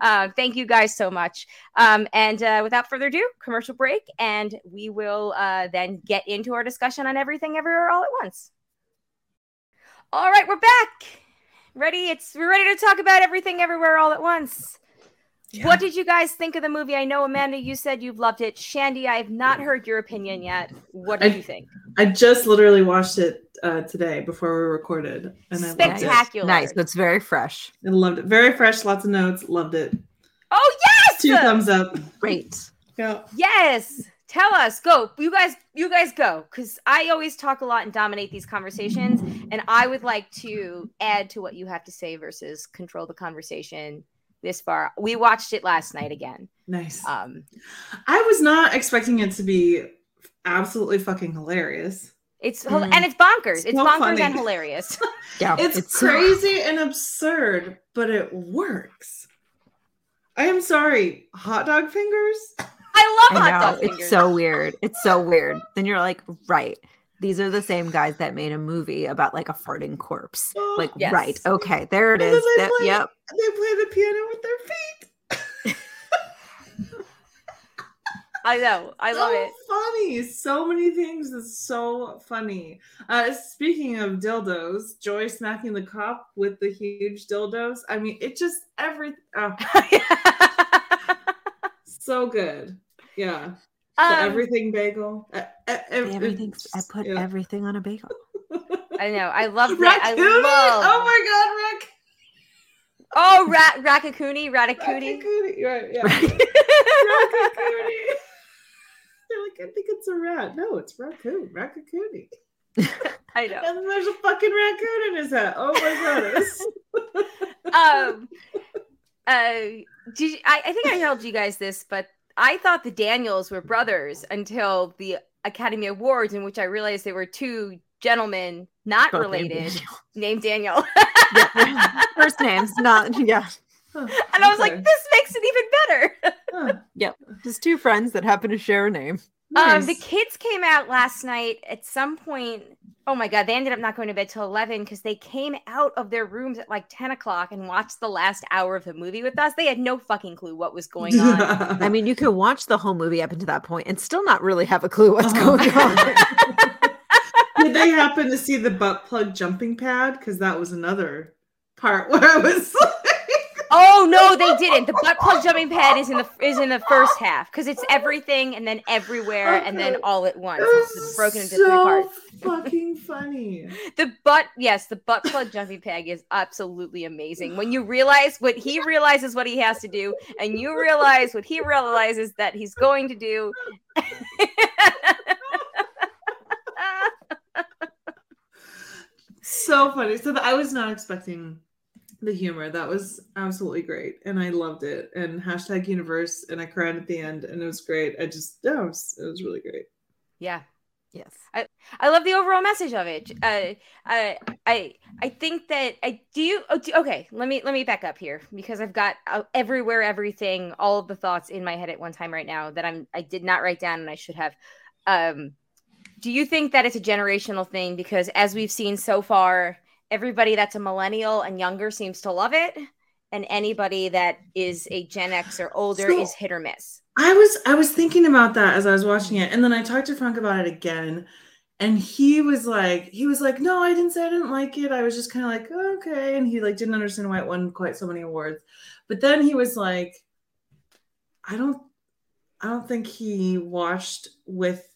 uh, thank you guys so much. Um, and uh, without further ado, commercial break, and we will uh, then get into our discussion on everything everywhere all at once. All right, we're back. Ready? It's we're ready to talk about everything everywhere all at once. Yeah. What did you guys think of the movie? I know Amanda, you said you've loved it. Shandy, I have not heard your opinion yet. What do I- you think? I just literally watched it uh, today before we recorded, and I loved it. Spectacular. Nice. It's very fresh. I loved it. Very fresh, lots of notes. Loved it. Oh yes! Two thumbs up. Great. Yeah. Yes. Tell us. Go. You guys you guys go cuz I always talk a lot and dominate these conversations and I would like to add to what you have to say versus control the conversation this far. We watched it last night again. Nice. Um I was not expecting it to be absolutely fucking hilarious. it's Mm. and it's bonkers. It's So bonkers funny. and hilarious. Yeah. It's, crazy and absurd, but it works. I am sorry, hot dog fingers. I love I hot know. dog fingers. It's so weird. It's so weird. Then you're like, right. These are the same guys that made a movie about like a farting corpse. Like, Yes. right. Okay. There it And is. they That- play- yep. They play the piano with their feet. I know. I love it. funny. So many things is so funny. Uh, speaking of dildos, Joy smacking the cop with the huge dildos. I mean, it just every oh, so good. Yeah, the Um, everything bagel. Uh, uh, ev- Everything's, I put yeah. everything on a bagel. I know. I love that. I Raccoon? love. Oh my god, Rac- Oh, rat Ratatouille. Raccoonie. Right, yeah. Right. Raccoonie. They're like, I think it's a rat. No, it's raccoon. Raccoon. I know. And then there's a fucking raccoon in his hat. Oh my god. um uh did you, I, I think i told you guys this but i thought the daniels were brothers until the academy awards in which i realized they were two gentlemen not Both named related Daniel. named daniel Yeah. First names, not, yeah. Huh, and i was like this makes it even better Huh, Just two friends that happen to share a name. um the kids came out last night at some point oh my god they ended up not going to bed till 11 because they came out of their rooms at like 10 o'clock and watched the last hour of the movie with us they had no fucking clue what was going on I mean, you could watch the whole movie up until that point and still not really have a clue what's Uh-huh. going on. Did they happen to see the butt plug jumping pad? Because that was another part where I was like, Oh no, they didn't. The butt plug jumping pad is in the is in the first half because it's everything and then everywhere and then all at once. It's broken into so three parts. fucking funny. The butt, yes, the butt plug jumping pad is absolutely amazing. When you realize what he realizes what he has to do, and you realize what he realizes that he's going to do. So funny. So I was not expecting the humor. That was absolutely great, and I loved it. And hashtag universe, and I cried at the end, and it was great. I just, yeah, it was, it was really great. yeah, yes. I I love the overall message of it. Uh, I, I, I think that I do. You, oh, do- okay, let me let me back up here because I've got uh, everywhere, everything, all of the thoughts in my head at one time right now that I'm I did not write down and I should have. Um, do you think that it's a generational thing? Because as we've seen so far, everybody that's a millennial and younger seems to love it, and anybody that is a Gen X or older So- is hit or miss. I was I was thinking about that as I was watching it, and then I talked to Frank about it again, and he was like, he was like, no, I didn't say I didn't like it. I was just kind of like, okay, and he like didn't understand why it won quite so many awards. But then he was like, I don't, I don't think he watched with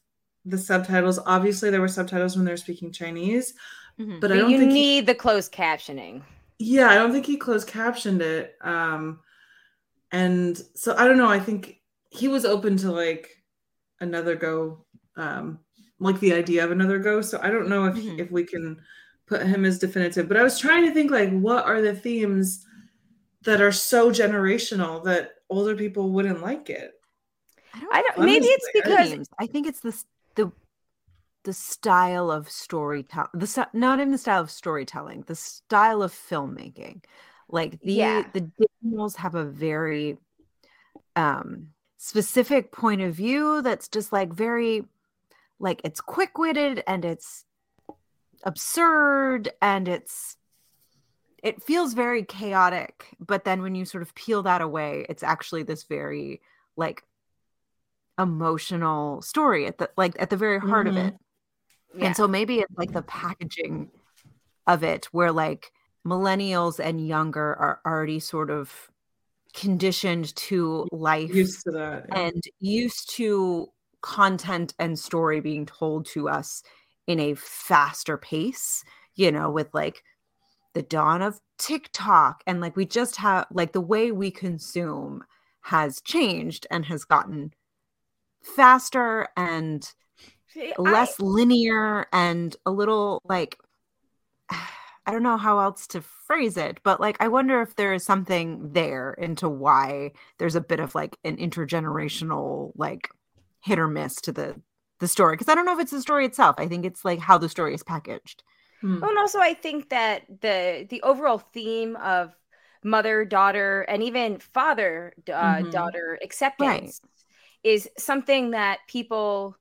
the subtitles. Obviously, there were subtitles when they were speaking Chinese, Mhm. but I don't you think he- need the closed captioning. yeah, I don't think he closed captioned it. Um, and so I don't know. I think he was open to like another go, um, like the idea of another go. So I don't know if Mhm. if we can put him as definitive. But I was trying to think like, what are the themes that are so generational that older people wouldn't like it? I don't. I'm Maybe it's because. I think it's the s- the style of storytelling. The st- not even the style of storytelling, the style of filmmaking. Like the Yeah. the Daniels have a very um specific point of view that's just like very like it's quick-witted and it's absurd and it's it feels very chaotic but then when you sort of peel that away it's actually this very like emotional story at the like at the very heart Mhm. of it yeah. and so maybe it's like the packaging of it where like millennials and younger are already sort of conditioned to life Used to that. yeah. and used to content and story being told to us in a faster pace, you know, with like the dawn of TikTok and like we just have like the way we consume has changed and has gotten faster and See, less linear and a little like I don't know how else to phrase it, but like I wonder if there is something there into why there's a bit of like an intergenerational like hit or miss to the the story because I don't know if it's the story itself. I think it's like how the story is packaged. Hmm. Well, and also I think that the the overall theme of mother daughter and even father uh, Mhm. daughter acceptance is something that people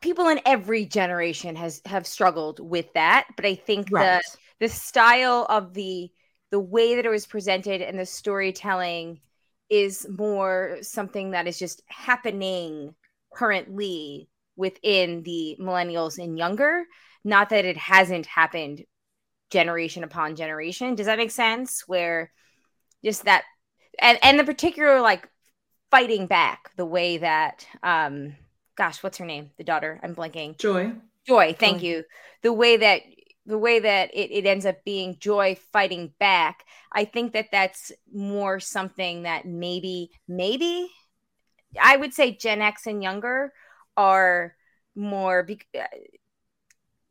people in every generation has have struggled with that but i think Right. the the style of the the way that it was presented and the storytelling is more something that is just happening currently within the millennials and younger. Not that it hasn't happened generation upon generation. Does that make sense? Where just that and and the particular like fighting back the way that um gosh what's her name the daughter i'm blanking Joy. joy thank Joy. you the way that the way that it, it ends up being joy fighting back i think that that's more something that maybe maybe i would say gen x and younger are more be- uh,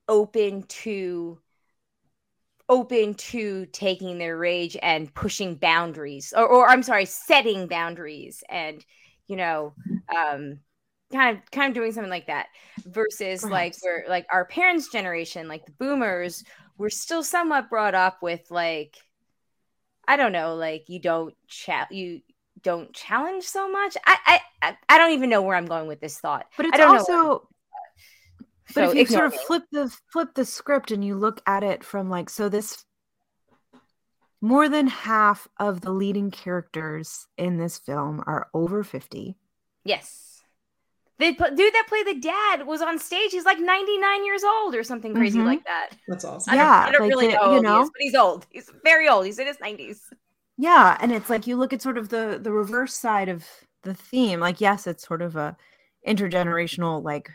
open to open to taking their rage and pushing boundaries or, or i'm sorry setting boundaries and you know um kind of kind of doing something like that versus like Perhaps. where like our parents generation like the boomers were still somewhat brought up with like i don't know like you don't chat you don't challenge so much I, I i don't even know where i'm going with this thought But I it's don't know. also but So if you sort of me. flip the flip the script and you look at it from like so this more than half of the leading characters in this film are over 50 Yes. The p- dude that played the dad was on stage. He's like 99 years old or something crazy Mhm. like that. That's awesome. I don't, Yeah, I don't like really the- know, how you old he is, but he's old. He's very old. He's in his 90s. yeah and it's like you look at sort of the the reverse side of the theme like yes it's sort of a intergenerational like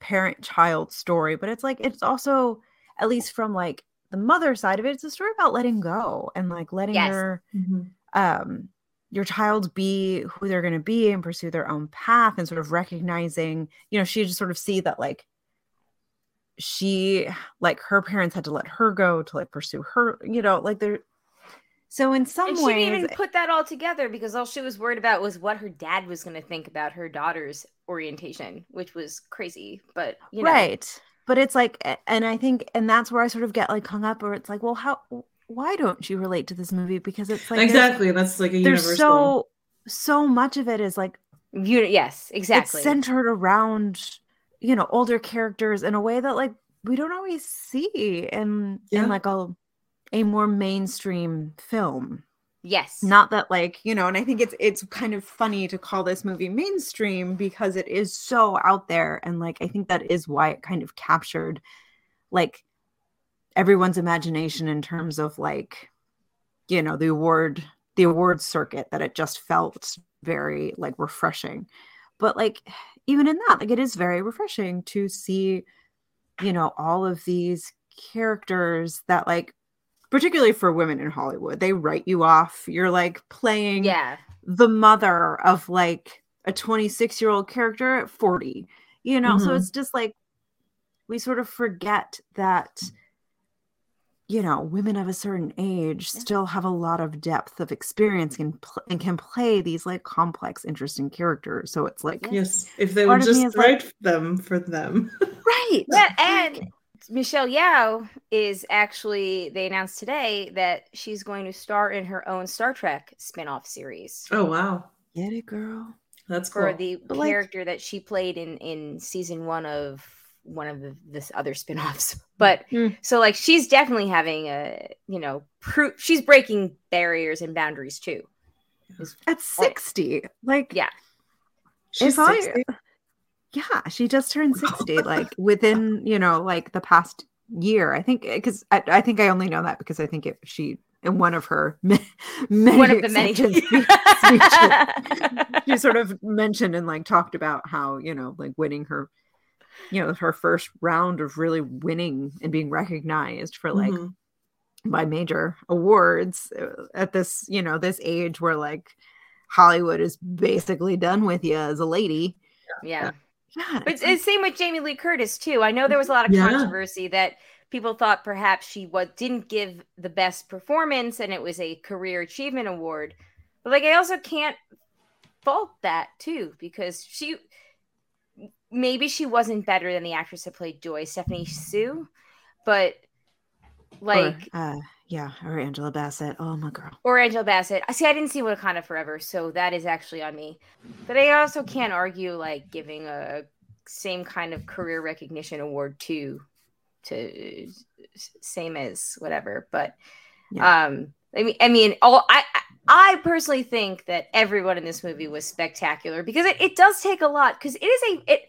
parent child story but it's like it's also at least from like the mother side of it it's a story about letting go and like letting Yes. your Mhm. um your child be who they're going to be and pursue their own path and sort of recognizing you know she just sort of see that like she like her parents had to let her go to like pursue her you know like they're so in some And she ways didn't even put that all together because all she was worried about was what her dad was going to think about her daughter's orientation, which was crazy. But, you know, right but it's like and i think and that's where i sort of get like hung up where it's like well how why don't you relate to this movie because it's like exactly. That's like a there's, universal. so so much of it is like you, yes, exactly. it's centered around you know older characters in a way that like we don't always see in Yeah. in like a a more mainstream film yes. not that like you know and i think it's it's kind of funny to call this movie mainstream because it is so out there and like i think that is why it kind of captured like everyone's imagination in terms of like you know the award the award circuit that it just felt very like refreshing but like even in that like it is very refreshing to see you know all of these characters that like particularly for women in hollywood they write you off you're like playing yeah. the mother of like a 26 year old character at 40 you know so Mhm. it's just like we sort of forget that you know women of a certain age Yeah. still have a lot of depth of experience and, pl- and can play these like complex interesting characters. So it's like yes, if they would just is like- write them for them. right. Yeah, and Michelle Yeoh is actually they announced today that she's going to star in her own Star Trek spin-off series. Oh wow, get it girl. That's cool. for the But, like- character that she played in in season 1 of one of the this other spin-offs. But Hmm. so like she's definitely having a, you know, pro- she's breaking barriers and boundaries too. at 60 like Yeah. She's if I- 60? yeah she just turned 60 like within you know like the past year i think because I, I think i only know that because i think it, she in one of her many, many One of the many. speeches, she sort of mentioned and like talked about how you know like winning her you know her first round of really winning and being recognized for like Mhm. by major awards uh, at this you know this age where like hollywood is basically done with you as a lady yeah. yeah But it's it's same with Jamie Lee Curtis too. I know there was a lot of Yeah. controversy that people thought perhaps she what didn't give the best performance and it was a career achievement award. But like I also can't fault that too because she maybe she wasn't better than the actress that played Joy, Stephanie Hsu, but like or, uh, yeah or angela bassett oh my girl or Angela Bassett. I see. I didn't see Wakanda Forever, so that is actually on me. But I also can't argue like giving a same kind of career recognition award to to same as whatever. But Yeah. um, I mean, I mean, all I. I- I personally think that everyone in this movie was spectacular because it, it does take a lot because it is a it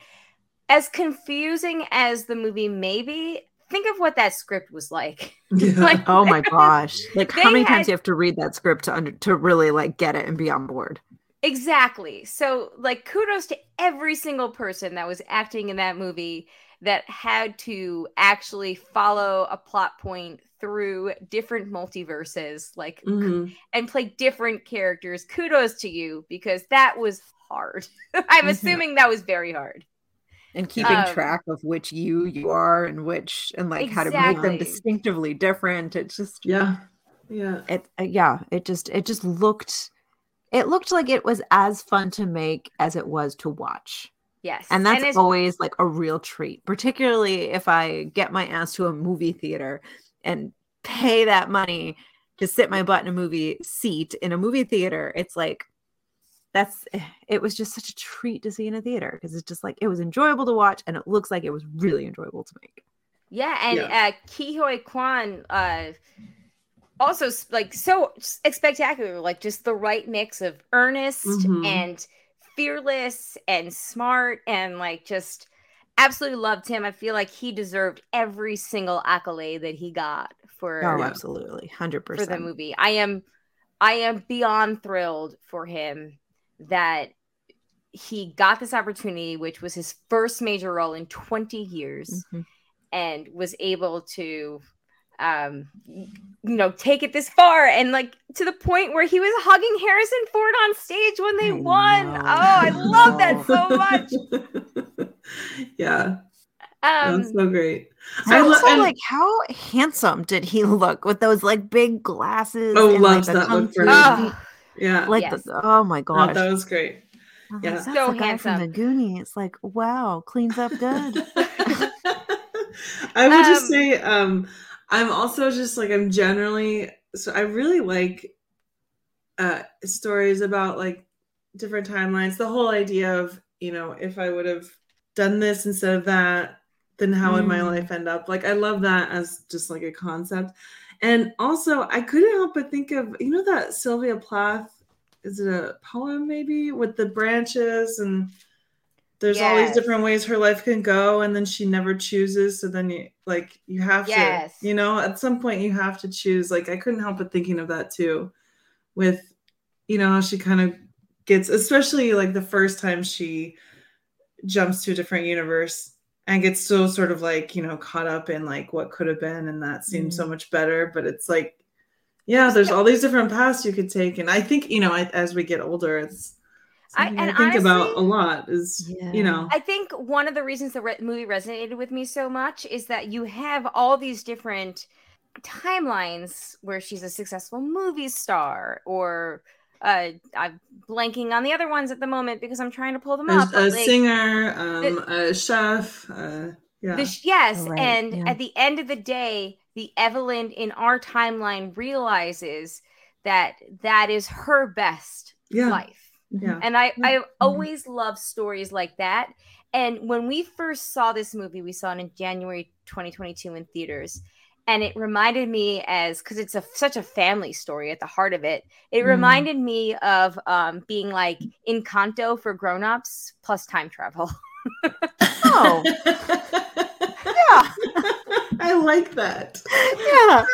as confusing as the movie may be. Think of what that script was like. Yeah. Like, oh my gosh like how many times had- do you have to read that script to under to really like get it and be on board Exactly. So, like, kudos to every single person that was acting in that movie that had to actually follow a plot point through different multiverses, like, Mhm. and play different characters. Kudos to you because that was hard. I'm Mhm. assuming that was very hard. and keeping Um, track of which you you are and which and like how to make them distinctively different it's just Yeah. Yeah. it uh, yeah it just it just looked it looked like it was as fun to make as it was to watch Yes. and that's it's- always like a real treat particularly if i get my ass to a movie theater and pay that money to sit my butt in a movie seat in a movie theater. It's like that's it was just such a treat to see in a theater because it's just like it was enjoyable to watch and it looks like it was really enjoyable to make. Yeah, and uh Ke Huy Quan uh also like so spectacular, like just the right mix of earnest Mhm. and fearless and smart and like just absolutely loved him. I feel like he deserved every single accolade that he got for oh absolutely 100% for the movie. I am I am beyond thrilled for him that he got this opportunity, which was his first major role in 20 years Mhm. and was able to um you know take it this far and like to the point where he was hugging Harrison Ford on stage when they I won. know. Oh, I love that so much. yeah. Um That's so great. I I lo- also and- like how handsome did he look with those like big glasses? Oh, and, like, loves the that kung look for fu oh, Yeah. like Yes. the, oh my No, gosh, that was great. I was yeah. like, So the guy from the handsome. Goonies. Like, wow, cleans up good. I would just Um, say, um, I'm also just like I'm generally so I really like uh stories about like different timelines. The whole idea of, you know, if I would have done this instead of that, then how would my Mm. life end up? Like I love that as just like a concept. And also I couldn't help but think of, you know, that Sylvia Plath, is it a poem maybe with the branches and there's all these different ways her life can go and then she never chooses so then you like you have Yes. to you know at some point you have to choose like i couldn't help but thinking of that too with you know how she kind of gets especially like the first time she jumps to a different universe and gets so sort of like you know caught up in like what could have been and that seems so mm-hmm. much better. But it's like yeah there's all these different paths you could take. And i think you know I, as we get older it's I- something I, and think about a lot is Yeah. you know. I think one of the reasons the re- movie resonated with me so much is that you have all these different timelines where she's a successful movie star or uh, I'm blanking on the other ones at the moment because I'm trying to pull them a, up. a like, singer, um, a chef. Uh, yeah. the yes, Right, and yeah. at the end of the day, the Evelyn in our timeline realizes that that is her best yeah. life. Yeah. And I, Yeah. I always love stories like that. And when we first saw this movie, we saw it in January 2022 in theaters. And it reminded me as because it's a such a family story at the heart of it. It Mm. reminded me of um, being like Encanto for grown-ups plus time travel. Oh, yeah. I like that. yeah.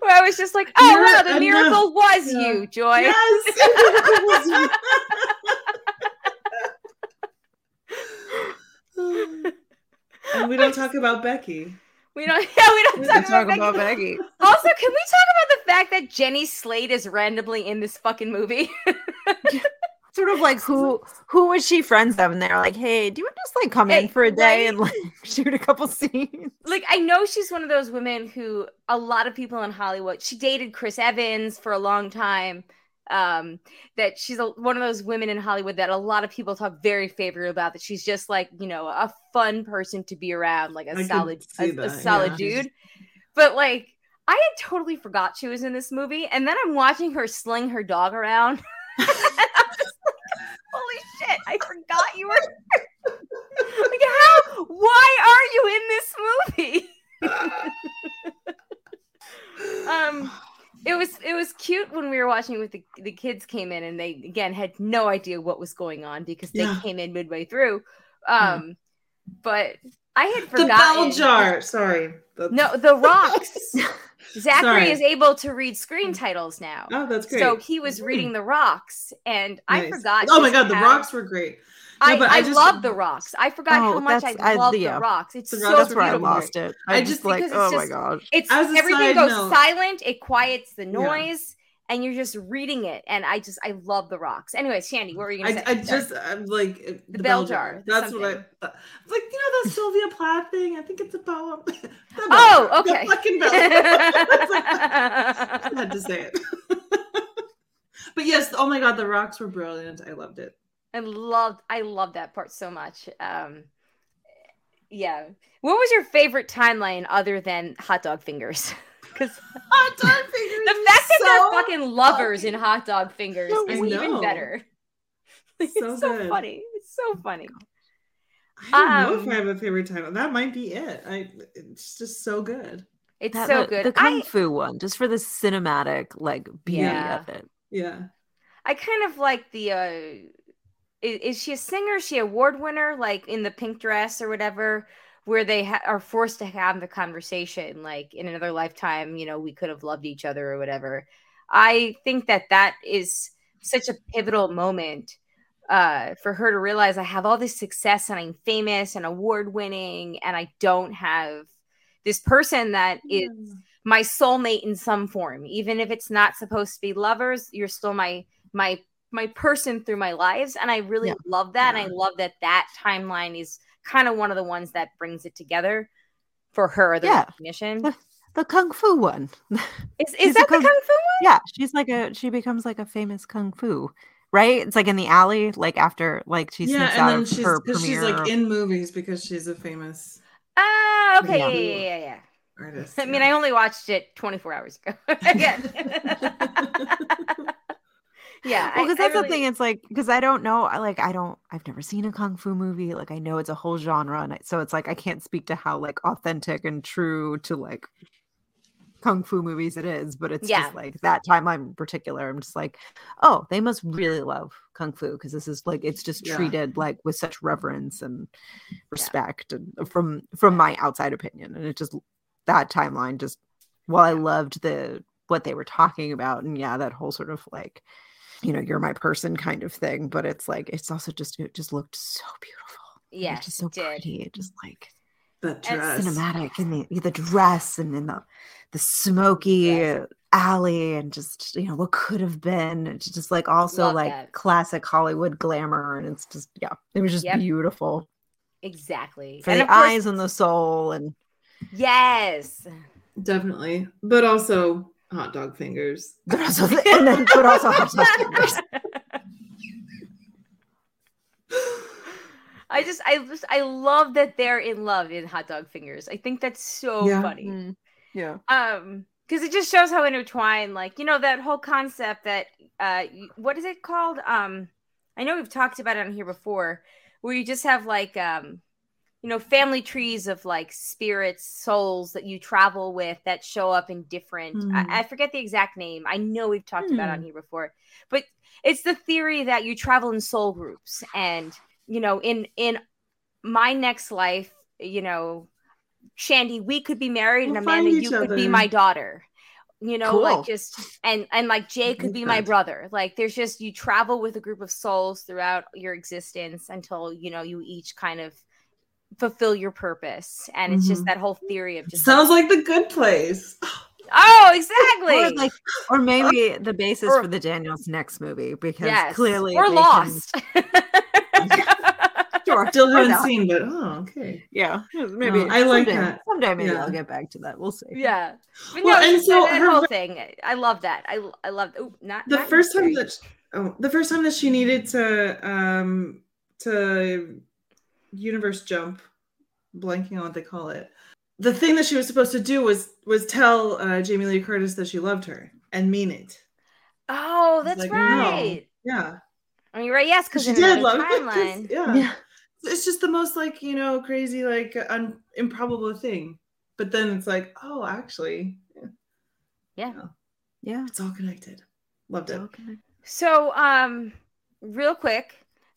Where I was just like, oh You're wow, the miracle was Yeah. you, Joy. Yes. and we don't talk about Becky. We don't yeah, we don't talk, Talk about, about Becky. Becky. Also, can we talk about the fact that Jenny Slate is randomly in this fucking movie? Sort of like who who was she friends of? And they're like, hey, do you want to just like come in for a day right? and like shoot a couple scenes? like I know she's one of those women who a lot of people in Hollywood. She dated Chris Evans for a long time. Um, that she's a, one of those women in Hollywood that a lot of people talk very favorably about. That she's just like you know a fun person to be around, like a I solid, a, a solid yeah. dude. But like, I had totally forgot she was in this movie, and then I'm watching her sling her dog around. and I'm just like, holy shit! I forgot you were. like how? Why are you in this movie? um it was it was cute when we were watching with the, the kids came in and they again had no idea what was going on because they Yeah. came in midway through um but i had forgotten The bell jar. Sorry. The- no the rocks zachary Sorry. is able to read screen titles now Oh, that's great. so he was reading the rocks and i forgot Oh my god, the how- rocks were great. I, No, but I, I just- love the rocks. I forgot Oh, how much I that's- I- love yeah. the rocks. It's The so rocks That's where I lost it. I, I just just- like, because it's oh my just- gosh. It's As everything goes note- silent. It quiets the Yeah. noise, and you're just reading it. And I just I love the rocks. Anyways, Shandy, what were you gonna I, say? I just I'm like uh, the, bell bell jar, jar. the That's what I. something. thought. Like you know that Sylvia Plath thing. I think it's a poem. The bell Oh, jar. The okay. fucking bell. I had to say it. but yes, oh my god, the rocks were brilliant. I loved it. I loved I loved that part so much. Um, yeah. What was your favorite timeline other than hot dog fingers? Because Hot dog fingers. the are fact that they're fucking lovers in hot dog fingers No, is even better. Like, So it's so funny. It's so funny. I don't know Um, if I have a favorite time. That might be it. I. It's just so good. It's That- so good. The kung I fu one, just for the cinematic like beauty Yeah. of it. Yeah. I kind of like the uh is, is she a singer? Is she award winner like in the pink dress or whatever where they ha- are forced to have the conversation like in another lifetime, you know, we could have loved each other or whatever. I think that that is such a pivotal moment uh for her to realize I have all this success and I'm famous and award winning and I don't have this person that is my soulmate in some form even if it's not supposed to be lovers you're still my my my person through my lives and i really Yeah. love that and i love that that timeline is kind of one of the ones that brings it together for her the Yeah. recognition The kung fu one. is, is a that the kung- kung fu one yeah, she's like a she becomes like a famous kung fu, right? It's like in the alley, like after like she yeah, sneaks and out then she's her because she's premiere. like in movies because she's a famous ah okay yeah. Yeah. Yeah, yeah yeah artist. i mean i only watched it 24 hours ago again yeah well, because that's really- the thing. It's like because I don't know. I like I don't. I've never seen a kung fu movie. Like I know it's a whole genre, and I, so it's like I can't speak to how like authentic and true to like kung fu movies it is. But it's Yeah. just like that timeline in particular. I'm just like, oh, they must really love kung fu because this is like it's just Yeah. treated like with such reverence and respect, and uh, from from my outside opinion, and it just that timeline just. While I loved the what they were talking about, and yeah, that whole sort of like you know you're my person kind of thing but it's like it's also just it just looked so beautiful It was yes just so it did pretty it just like that And dress. cinematic and the the dress and then the the smoky Yes. alley and just you know what could have been it's just like also Love like that. classic hollywood glamour and it's just yeah it was just Yep. beautiful exactly for And the course- eyes and the soul and yes Definitely, but also hot dog fingers. but also and then but also hot dog fingers. I just I just I love that they're in love in hot dog fingers. I think that's so Yeah. funny. Mm, yeah Um because it just shows how intertwined like you know that whole concept that uh what is it called? Um I know we've talked about it on here before where you just have like um you know family trees of like spirits, souls that you travel with that show up in different Hmm. I, I forget the exact name. I know we've talked about it on Hmm. here before. But it's the theory that you travel in soul groups and you know in in my next life you know shandy we could be married We'll and amanda you could be my daughter you know Cool. like just and and like jay could be my brother like there's just you travel with a group of souls throughout your existence until you know you each kind of fulfill your purpose and it's just Mhm. that whole theory of just Sounds like the good place. oh exactly Or like, or maybe the basis Or- for the Daniels next movie because yes clearly or they can- lost Sure, Still haven't seen, but oh, okay. Yeah, maybe Oh, I like someday, that. Someday maybe Yeah. I'll get back to that. We'll see. yeah but Well, no, and so that, that her whole thing i love that i i love oh not The not first time necessary. that oh, the first time that she needed to um to universe jump, blanking on what they call it. The thing that she was supposed to do was was tell uh, Jamie Lee Curtis that she loved her and mean it. oh that's like, no. right Yeah, oh you're right yes because she did another love it. timeline Yeah. it's just the most like you know crazy like un- improbable thing. But then it's like, oh, actually, yeah Yeah. it's all connected. Loved it. Okay. So, um, real quick,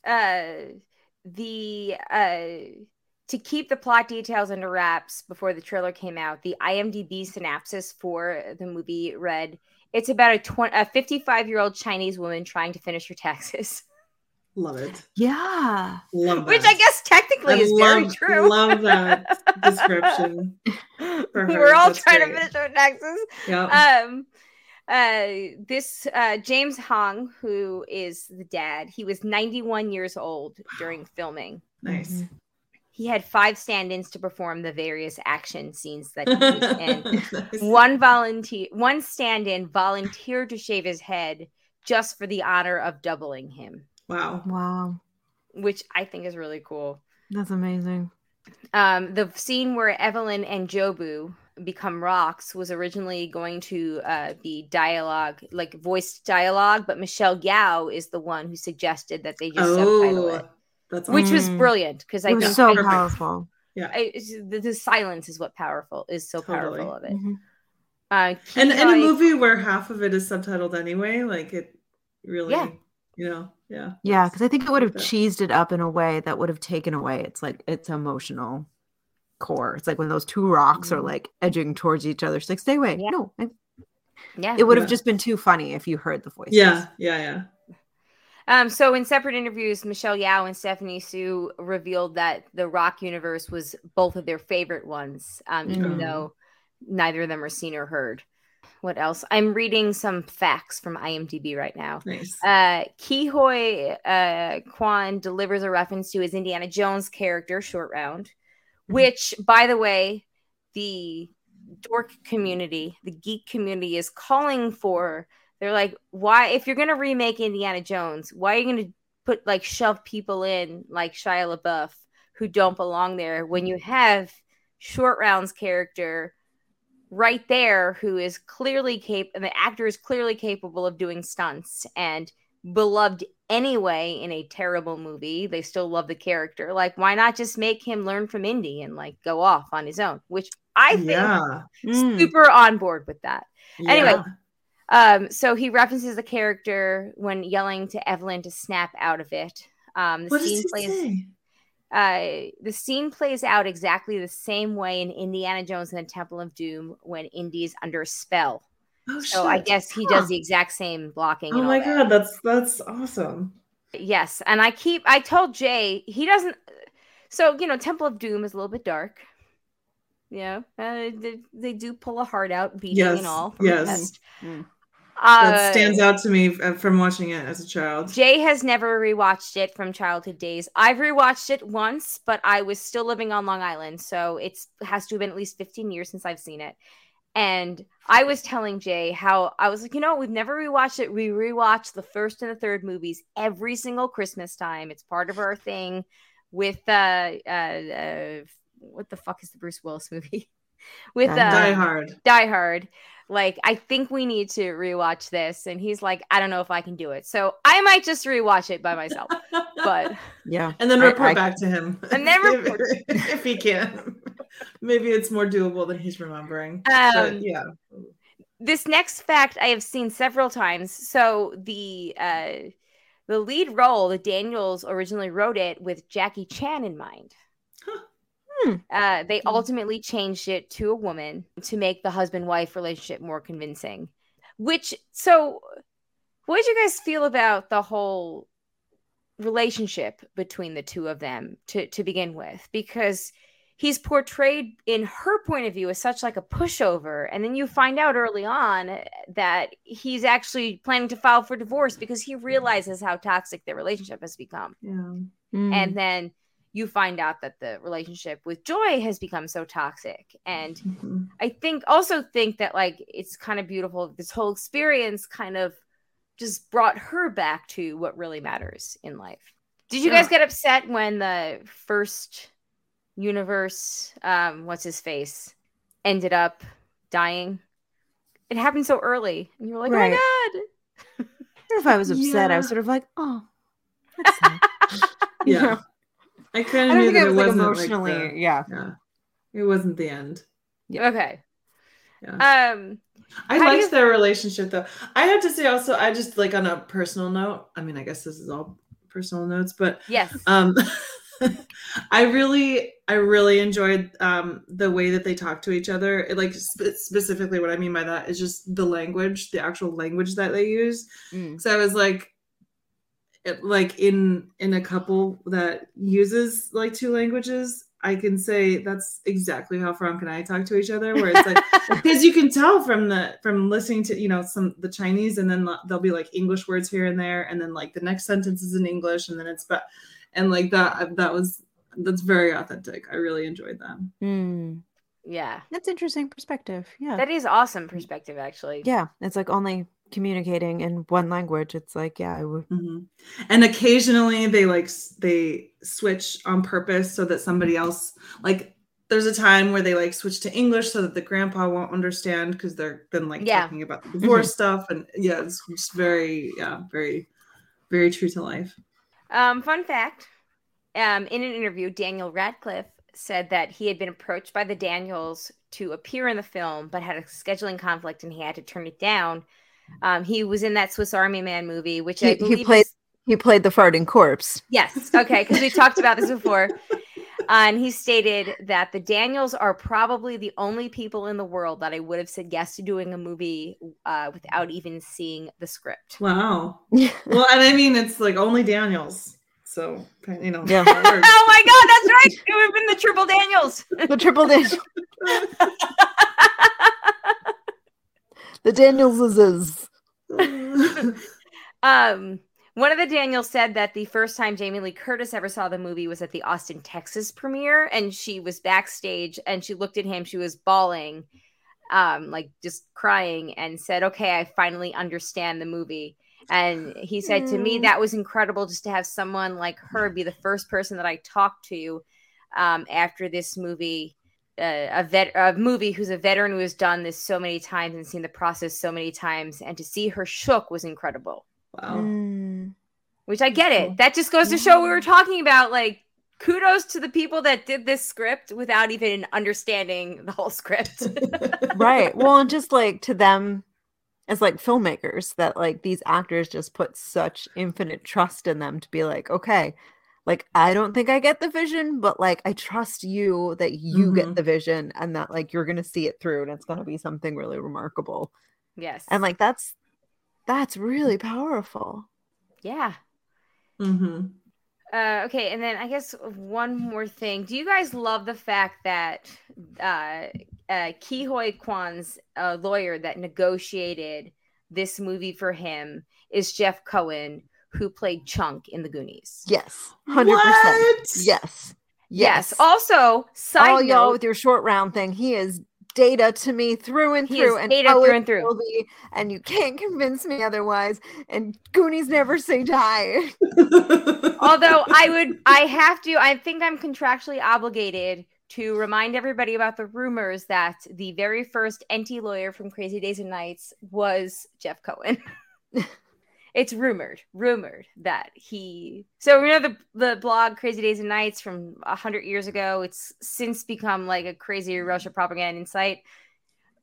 uh, the uh, to keep the plot details under wraps before the trailer came out, the IMDb synopsis for the movie read, "It's about a twenty a fifty five year old Chinese woman trying to finish her taxes," Love it. Yeah. Love that. which I guess technically I is very true. Love that description. her. We're all That's trying to finish our taxes. Yeah. um uh this uh james hong who is the dad he was 91 years old during filming nice. he had five stand-ins to perform the various action scenes that he was in Nice. one volunteer one stand-in volunteered to shave his head just for the honor of doubling him Wow. Wow. which i think is really cool That's amazing. um, the scene where Evelyn and Jobu become rocks was originally going to uh, be dialogue, like voiced dialogue, but Michelle Yeoh is the one who suggested that they just subtitle Oh, it, that's which was Mm. brilliant because I It was think so I- perfect. powerful. I- the, the silence is what powerful is so Totally. powerful of it. Mhm. Uh, and in a movie where half of it is subtitled anyway, like it really, Yeah. you know, yeah. Yeah, because I think it would have cheesed it up in a way that would have taken away its like its emotional core. It's like when those two rocks are Mhm. like edging towards each other. It's like, stay away. Yeah. No, I- yeah. it would have Yeah. just been too funny if you heard the voices. Yeah, yeah, yeah. Um, so in separate interviews, Michelle Yeoh and Stephanie Hsu revealed that the Rock universe was both of their favorite ones, um, even Mm. though neither of them are seen or heard. What else? I'm reading some facts from IMDb right now. Nice. Uh, Ke Huy uh, Quan delivers a reference to his Indiana Jones character, Short Round, Mm-hmm. which, by the way, the dork community, the geek community is calling for. They're like, why, if you're going to remake Indiana Jones, why are you going to put like shove people in like Shia LaBeouf who don't belong there when you have Short Round's character right there who is clearly capable, and the actor is clearly capable of doing stunts and beloved anyway in a terrible movie. They still love the character. Like, why not just make him learn from Indy and like go off on his own? Which I think yeah. Mm. super on board with that. Anyway, Um, so he references the character when yelling to Evelyn to snap out of it. Um, the what does scene he plays say? uh, the scene plays out exactly the same way in Indiana Jones and the Temple of Doom when Indy is under a spell. Oh, So I guess he Huh. does the exact same blocking. Oh my that. god, that's that's awesome. Yes, and I keep I told Jay he doesn't. So you know, Temple of Doom is a little bit dark. Yeah, uh, they, they do pull a heart out, beating Yes, and all. Yes. past. Mm. Uh, That stands out to me from watching it as a child. Jay has never rewatched it from childhood days. I've rewatched it once, but I was still living on Long Island, so it's has to have been at least 15 years since I've seen it. And I was telling Jay how I was like, you know, we've never rewatched it. We rewatch the first and the third movies every single Christmas time. It's part of our thing with uh uh, uh what the fuck is the Bruce Willis movie? with uh, Die Die Hard. Die Hard. Like, I think we need to rewatch this. And he's like, I don't know if I can do it. So I might just rewatch it by myself. But Yeah. and then report I- back to him. And then if, report- if he can. Maybe it's more doable than he's remembering. Um, yeah. this next fact I have seen several times. So the uh the lead role, the Daniels originally wrote it with Jackie Chan in mind. Hmm. Uh, they Hmm. ultimately changed it to a woman to make the husband wife relationship more convincing. Which, so, what did you guys feel about the whole relationship between the two of them to, to begin with? Because he's portrayed in her point of view as such like a pushover. And then you find out early on that he's actually planning to file for divorce because he realizes how toxic their relationship has become Yeah. Mm. and then you find out that the relationship with joy has become so toxic and Mhm. i think also think that like it's kind of beautiful this whole experience kind of just brought her back to what really matters in life did you guys get upset when the first universe um what's his face ended up dying it happened so early and you were like Right. oh my god if I was upset, I was sort of like, oh, that's sad. Yeah. know? I I kind of don't knew think that it was like wasn't emotionally, like the, yeah. yeah. It wasn't the end. okay Yeah. um I How liked you- their relationship though. I have to say also, I just like on a personal note. I mean, I guess this is all personal notes, but yes um, I really, I really enjoyed um the way that they talk to each other. It, like spe- specifically, what I mean by that is just the language, the actual language that they use. Mm. So I was like, it, like in in a couple that uses like two languages. I can say that's exactly how Frank and I talk to each other, where it's like because you can tell from the from listening to you know some the Chinese, and then there'll be like English words here and there, and then like the next sentence is in English, and then it's but and like that that was that's very authentic. I really enjoyed that. Mm. yeah That's interesting perspective. Yeah. That is awesome perspective, actually. yeah. It's like only communicating in one language. It's like, yeah, I would. Mhm. And occasionally they like they switch on purpose so that somebody else like there's a time where they like switch to English so that the grandpa won't understand because they're been like Yeah. talking about the divorce stuff and yeah it's just very yeah very very true to life. Um, fun fact: um, in an interview, Daniel Radcliffe said that he had been approached by the Daniels to appear in the film, but had a scheduling conflict and he had to turn it down. Um, he was in that Swiss Army Man movie, which I He, he played. is- He played the farting corpse. Yes. Okay. Because we talked about this before. Uh, and he stated that the Daniels are probably the only people in the world that I would have said yes to doing a movie uh, without even seeing the script. Wow. Well, and I mean it's like only Daniels. So you know Yeah. oh my God, that's right. It would have been the Triple Daniels. the triple dash. The Daniels is. Um, one of the Daniels said that the first time Jamie Lee Curtis ever saw the movie was at the Austin, Texas premiere, and she was backstage and she looked at him. She was bawling, um, like just crying, and said, "Okay, I finally understand the movie." And he said to me, Mm. "That was incredible, just to have someone like her be the first person that I talked to um, after this movie." Uh, a vet, a movie who's a veteran who has done this so many times and seen the process so many times, and to see her shook was incredible wow. Mm. Which I get it. That just goes to show we were talking about like kudos to the people that did this script without even understanding the whole script. right well and just like to them as like filmmakers that like these actors just put such infinite trust in them to be like okay like i don't think i get the vision but like i trust you that you Mhm. get the vision and that like you're gonna see it through and it's gonna be something really remarkable yes. and like that's that's really powerful yeah. Hmm Uh, okay, and then I guess one more thing. Do you guys love the fact that uh, uh, Ke Huy Quan's uh, lawyer that negotiated this movie for him is Jeff Cohen, who played Chunk in The Goonies? yes 100% What? yes yes Also, side all y'all with your short round thing. He is data to me through and He through, is and data always through and through. will be, and you can't convince me otherwise. And Goonies never say die. Although I would, I have to, I think I'm contractually obligated to remind everybody about the rumors that the very first Enty lawyer from Crazy Days and Nights was Jeff Cohen. it's rumored, rumored that he. So you know the the blog Crazy Days and Nights from a hundred years ago. It's since become like a crazy Russia propaganda site.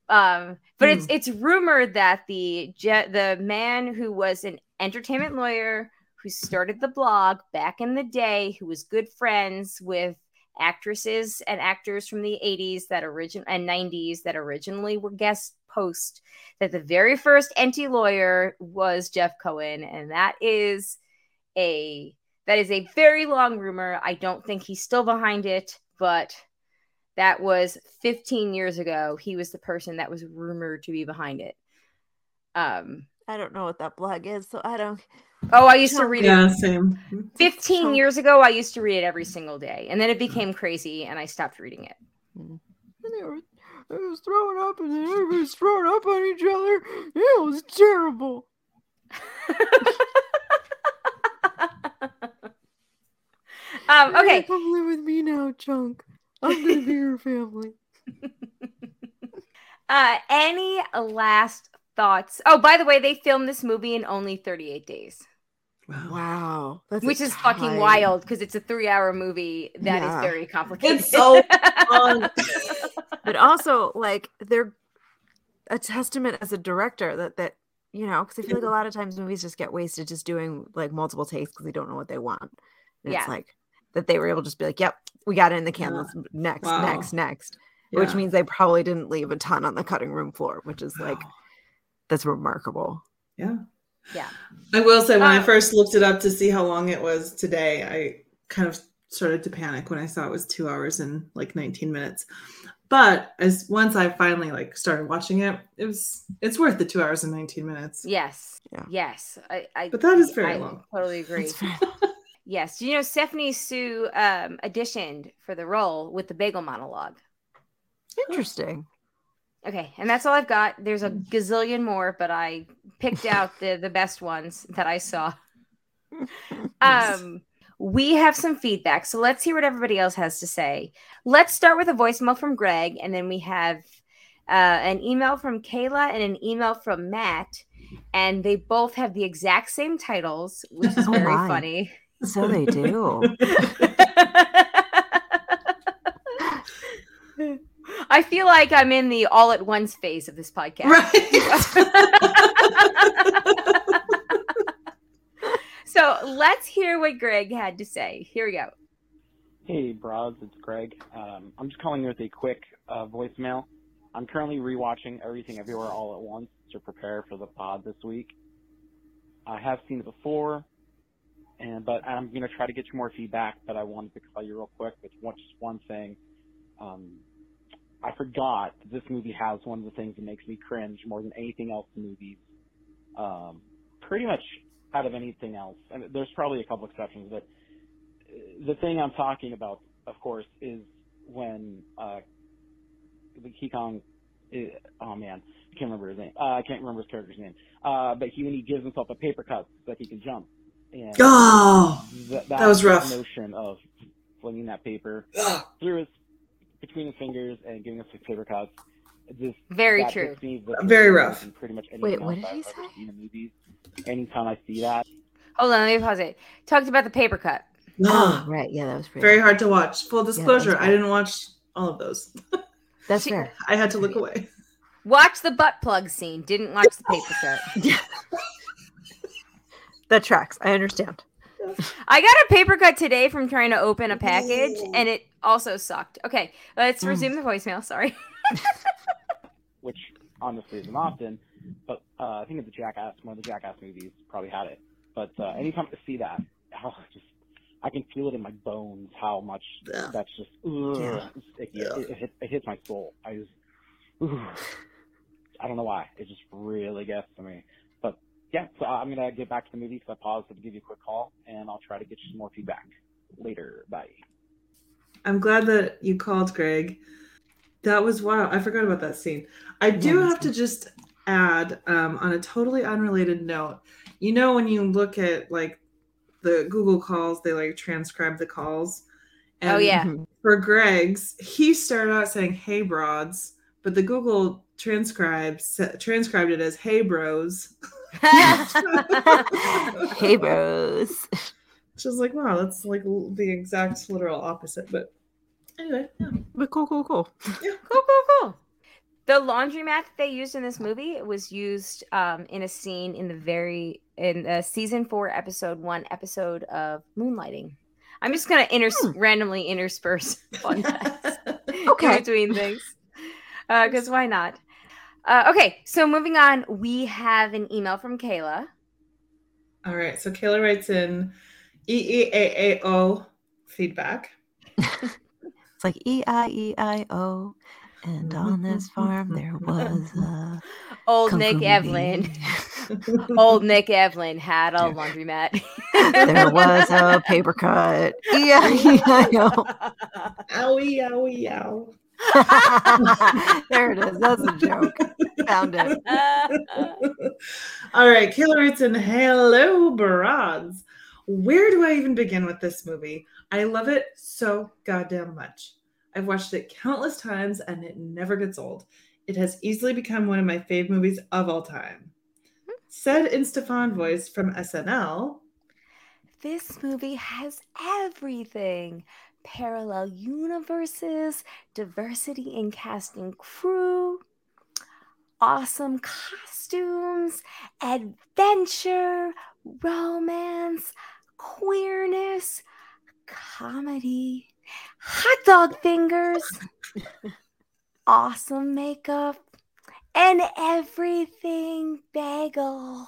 Um, but it's it's rumored that the je- the man who was an entertainment lawyer who started the blog back in the day, who was good friends with actresses and actors from the 80s that origin and 90s that originally were guest post that the very first Enty lawyer was Jeff Cohen, and that is a that is a very long rumor. I don't think he's still behind it, but that was 15 years ago. He was the person that was rumored to be behind it. Um, I don't know what that blog is, so I don't. Oh, I used to read Yeah, it same. 15 years ago. I used to read it every single day, and then it became crazy, and I stopped reading it. And they were, they was throwing up, and then everybody's throwing up on each other. It was terrible. um, okay, come live with me now, Chunk. I'm gonna be your family. uh, any last thoughts? Oh, by the way, they filmed this movie in only 38 days. Wow. Wow, that's which is fucking wild because it's a three hour movie that is Yeah. very complicated. It's so long. But also, like, they're a testament as a director that that you know, because I feel like a lot of times movies just get wasted just doing like multiple takes because they don't know what they want. And Yeah. It's like that they were able to just be like, "Yep, we got it in the can. Yeah. Next, Wow. next, next." Which Yeah. means they probably didn't leave a ton on the cutting room floor, which is like that's remarkable. yeah. Yeah. I will say when I Um, first looked it up to see how long it was today, I kind of started to panic when I saw it was two hours and like 19 minutes. But as once I finally like started watching it, it was it's worth the two hours and 19 minutes. Yes. Yeah. Yes. I, I But that is very I long. Totally agree. Yes. Do you know Stephanie Hsu um, auditioned for the role with the bagel monologue? Interesting. Okay, and that's all I've got. There's a gazillion more, but I picked out the the best ones that I saw. Um, we have some feedback, so let's hear what everybody else has to say. Let's start with a voicemail from Greg, and then we have uh, an email from Kayla and an email from Matt, and they both have the exact same titles, which is Oh very my. funny. So they do. I feel like I'm in the all at once phase of this podcast. Right. So let's hear what Greg had to say. Here we go. Hey, broads, it's Greg. Um, I'm just calling you with a quick uh, voicemail. I'm currently rewatching Everything Everywhere All at Once to prepare for the pod this week. I have seen it before, and but I'm gonna try to get you more feedback. But I wanted to call you real quick with one, just one thing. Um, I forgot that this movie has one of the things that makes me cringe more than anything else in movies. Um, pretty much out of anything else. And there's probably a couple exceptions, but the thing I'm talking about, of course, is when uh, the King Kong. Is, oh man, I can't remember his name. Uh, I can't remember his character's name. Uh, but he when he gives himself a paper cut so that he can jump. And oh, th- that was rough. Notion of flinging that paper ugh. through his between his fingers and giving us the paper cuts. Just Very true. hits me the- Very rough. in Pretty much anything Wait, what did he I've say? seen in movies. Anytime I see that, Hold on, let me pause it. Talked about the paper cut. Ah. Oh, right. Yeah, that was pretty Very hard to watch. Full that was disclosure, I didn't watch all of those. That's She- fair. I had to look away. Watch the butt plug scene. Didn't watch the paper cut. That tracks. I understand. I got a paper cut today from trying to open a package, and it also sucked. Okay, let's Mm. resume the voicemail. Sorry. which honestly isn't often, but uh, I think it's a Jackass, one of the Jackass movies probably had it. But uh, anytime I see that, oh, just I can feel it in my bones how much Ugh. that's just ugh, Yeah. it's icky. Yeah. It, it, hit, it hits my soul. I just ooh, I don't know why. It just really gets to me. But yeah, so I'm gonna get back to the movie because I paused to give you a quick call, and I'll try to get you some more feedback later. Bye. I'm glad that you called, Greg. That was wild. I forgot about that scene. I do Yeah, me have to just add, um, on a totally unrelated note, you know, when you look at like the Google calls, they like transcribe the calls. Oh, yeah. Mhm. For Greg's, he started out saying "Hey broads," but the Google transcribes transcribed it as "Hey bros." hey, bros. Which is like, wow, that's like the exact literal opposite. But anyway, yeah. But cool, cool, cool. cool, cool, cool. The laundromat that they used in this movie was used um, in a scene in the very in uh, season four, episode one, episode of Moonlighting. I'm just gonna inter- Hmm. randomly intersperse fun facts Okay. between things. Because why not? Uh, okay, so moving on, we have an email from Kayla. All right. So Kayla writes in E EEAAO feedback. It's like E I E I O. And on this farm there was a Old kung Nick fu Evelyn. Old Nick Evelyn had a laundromat. there was a paper cut. E I E I O. Owie, owie, ow. there it is. That's a joke. Found it. All right, Kayla writes in Hello, broads. Where do I even begin with this movie? I love it so goddamn much. I've watched it countless times and it never gets old. It has easily become one of my fave movies of all time. Said in Stefon voice from SNL, This movie has everything parallel universes, diversity in cast and crew, awesome costumes, adventure, romance, queerness, comedy, hot dog fingers, awesome makeup, and everything bagel.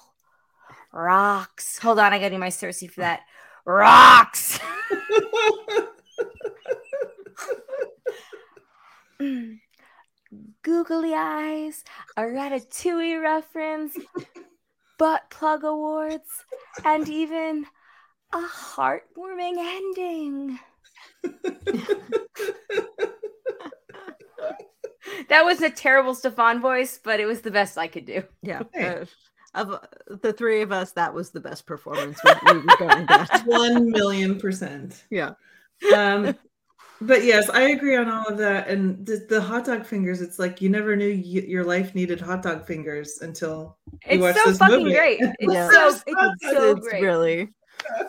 Rocks. Hold on, I gotta do my Cersei for that. Rocks. Googly eyes, a Ratatouille reference, butt plug awards, and even a heartwarming ending. That was a terrible Stefon voice, but it was the best I could do. Yeah. Hey. uh, of uh, the three of us, that was the best performance we, we were going one million percent. Yeah. Um, but yes, I agree on all of that. And the, the hot dog fingers, it's like you never knew y- your life needed hot dog fingers until you watch It's so this fucking movie. great. It's Yeah. so It's it's so it's great. really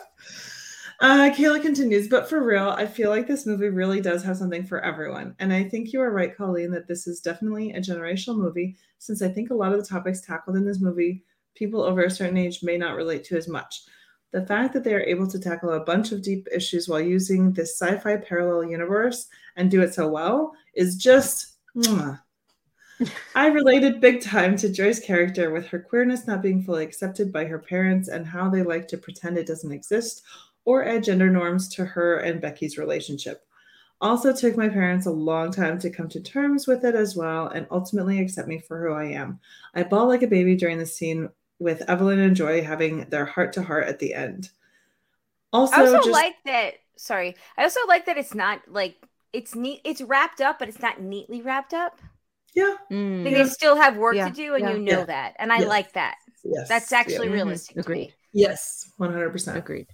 Uh, Kayla continues, but for real, I feel like this movie really does have something for everyone. And I think you are right, Colleen, that this is definitely a generational movie, since I think a lot of the topics tackled in this movie, people over a certain age may not relate to as much. The fact that they are able to tackle a bunch of deep issues while using this sci fi parallel universe and do it so well is just. mwah. I related big time to Joy's character with her queerness not being fully accepted by her parents and how they like to pretend it doesn't exist or add gender norms to her and Becky's relationship. Also, took my parents a long time to come to terms with it as well and ultimately accept me for who I am. I bawled like a baby during the scene with Evelyn and Joy having their heart to heart at the end. Also, I also just, like that. Sorry, I also like that it's not like it's neat. It's wrapped up, but it's not neatly wrapped up. yeah, mm, Like, They still have work Yeah, to do, and yeah, you know yeah. that, and I Yes. like that. yes, That's actually Mhm. realistic. To Agreed. me. yes, one hundred percent. agreed.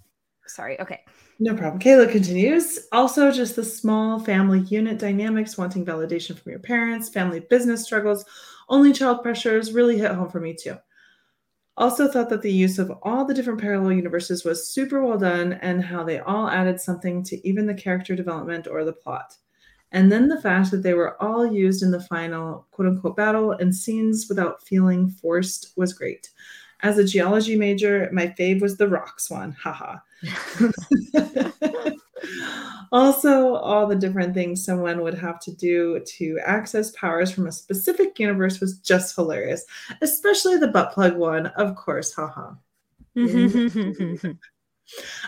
Sorry. Okay. No problem. Kayla continues. Also, just the small family unit dynamics, wanting validation from your parents, family business struggles, only child pressures really hit home for me too. Also, thought that the use of all the different parallel universes was super well done and how they all added something to even the character development or the plot. And then the fact that they were all used in the final quote unquote battle and scenes without feeling forced was great. As a geology major, my fave was the rocks one. Haha. also, all the different things someone would have to do to access powers from a specific universe was just hilarious, especially the butt plug one, of course. Haha.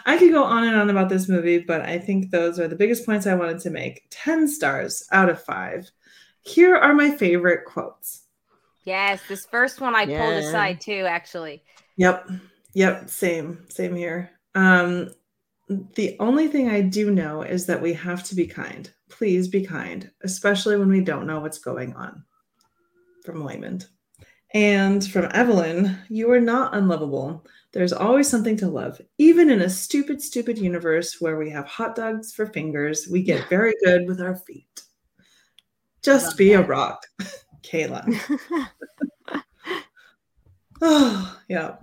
I could go on and on about this movie, but I think those are the biggest points I wanted to make. 10 stars out of 5. Here are my favorite quotes. Yes, this first one I pulled aside too. Actually, Yep. Yep. Same. Same here. Um, the only thing I do know is that we have to be kind. Please be kind, especially when we don't know what's going on. From Waymond. And from Evelyn, you are not unlovable. There's always something to love. Even in a stupid, stupid universe where we have hot dogs for fingers, we get very good with our feet. Just be a rock, Kayla. Oh, yeah.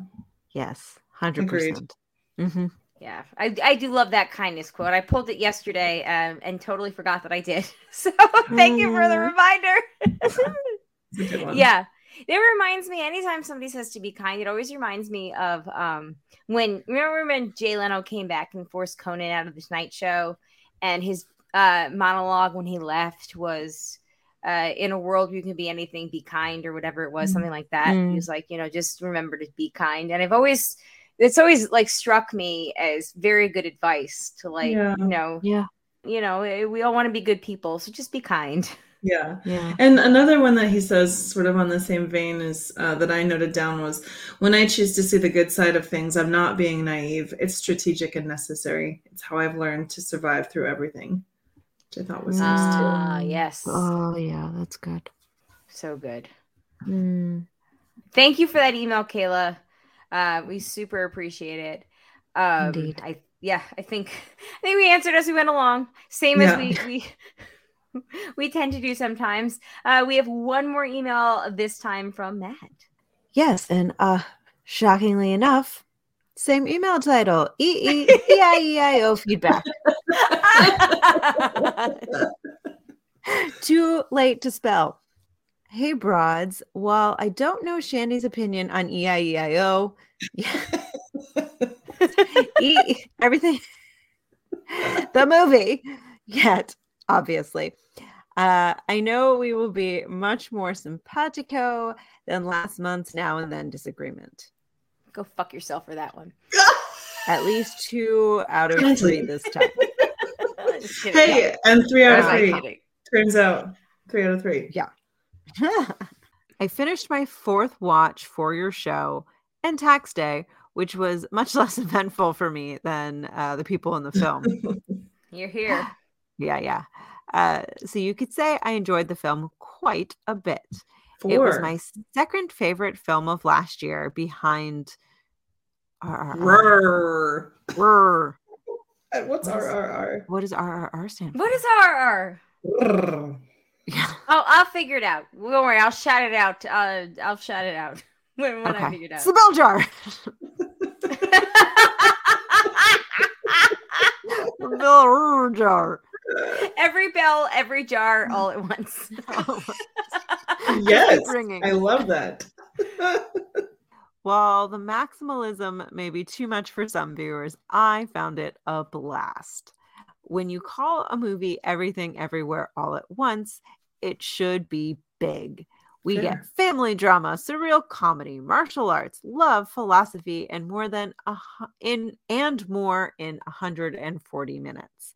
yes, hundred Agreed. percent. Mm-hmm. Yeah, I I do love that kindness quote. I pulled it yesterday um, and totally forgot that I did. So thank you for the reminder. It's a good one. yeah, It reminds me anytime somebody says to be kind, it always reminds me of um when remember when Jay Leno came back and forced Conan out of the Tonight Show, and his uh monologue when he left was. Uh, in a world you can be anything, be kind, or whatever it was, something like that. Mm. He was like, you know, just remember to be kind. And I've always, it's always like struck me as very good advice to like, Yeah. you know, Yeah. you know, eh, we all want to be good people, so just be kind. Yeah. Yeah. And another one that he says, sort of on the same vein is uh, that I noted down, was when I choose to see the good side of things, I'm not being naive. It's strategic and necessary. It's how I've learned to survive through everything, which I thought was nice too. Ah, yes, Oh yeah, that's good. so good. Mm. Thank you for that email, Kayla. Uh, we super appreciate it. Um, Indeed. I yeah, I think I think we answered as we went along. Same as we we we tend to do sometimes. Uh, we have one more email this time from Matt. Yes, and uh shockingly enough, same email title. E E E I E I O feedback. Too late to spell. Hey broads, while I don't know Shandy's opinion on E E-I-E-I-O, e- everything the movie yet, obviously. Uh, I know we will be much more simpatico than last month's now and then disagreement. Go fuck yourself for that one. At least two out of three this time. Just kidding. Hey, and three out of three. Turns out, three out of three. Yeah. I finished my fourth watch for your show and tax day, which was much less eventful for me than uh, the people in the film. You're here. yeah, yeah. Uh, so you could say I enjoyed the film quite a bit. Four. It was my second favorite film of last year behind. RRR. Rrrr. Uh, What's RRR? What does RRR stand for? What is RR? Rrrr. Yeah. Oh, I'll figure it out. Don't worry, I'll shout it out. Uh, I'll shout it out when, when I figure it It's out. the bell jar. the bell jar. every bell, every jar, mm. all at once. yes, Ringing. I love that. While the maximalism may be too much for some viewers, I found it a blast. When you call a movie Everything Everywhere All at Once, it should be big. We Sure. get family drama, surreal comedy, martial arts, love, philosophy, and more than a in and more in 140 minutes.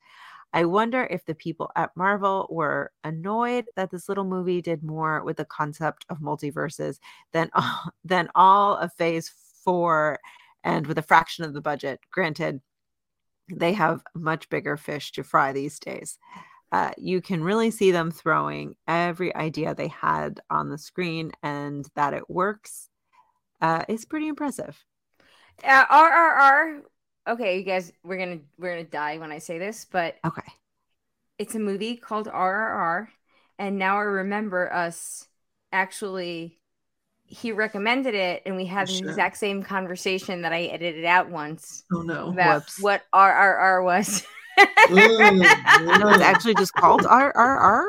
I wonder if the people at Marvel were annoyed that this little movie did more with the concept of multiverses than all, than all of Phase Four, and with a fraction of the budget. Granted, they have much bigger fish to fry these days. Uh, you can really see them throwing every idea they had on the screen, and that it works uh, is pretty impressive. Uh, RRR. Okay, you guys, we're gonna we're gonna die when I say this, but Okay. it's a movie called RRR, and now I remember us actually. He recommended it, and we had the Shit. exact same conversation that I edited out once Oh no. about Whoops. what RRR was. Ooh, It's mm. actually just called RRR,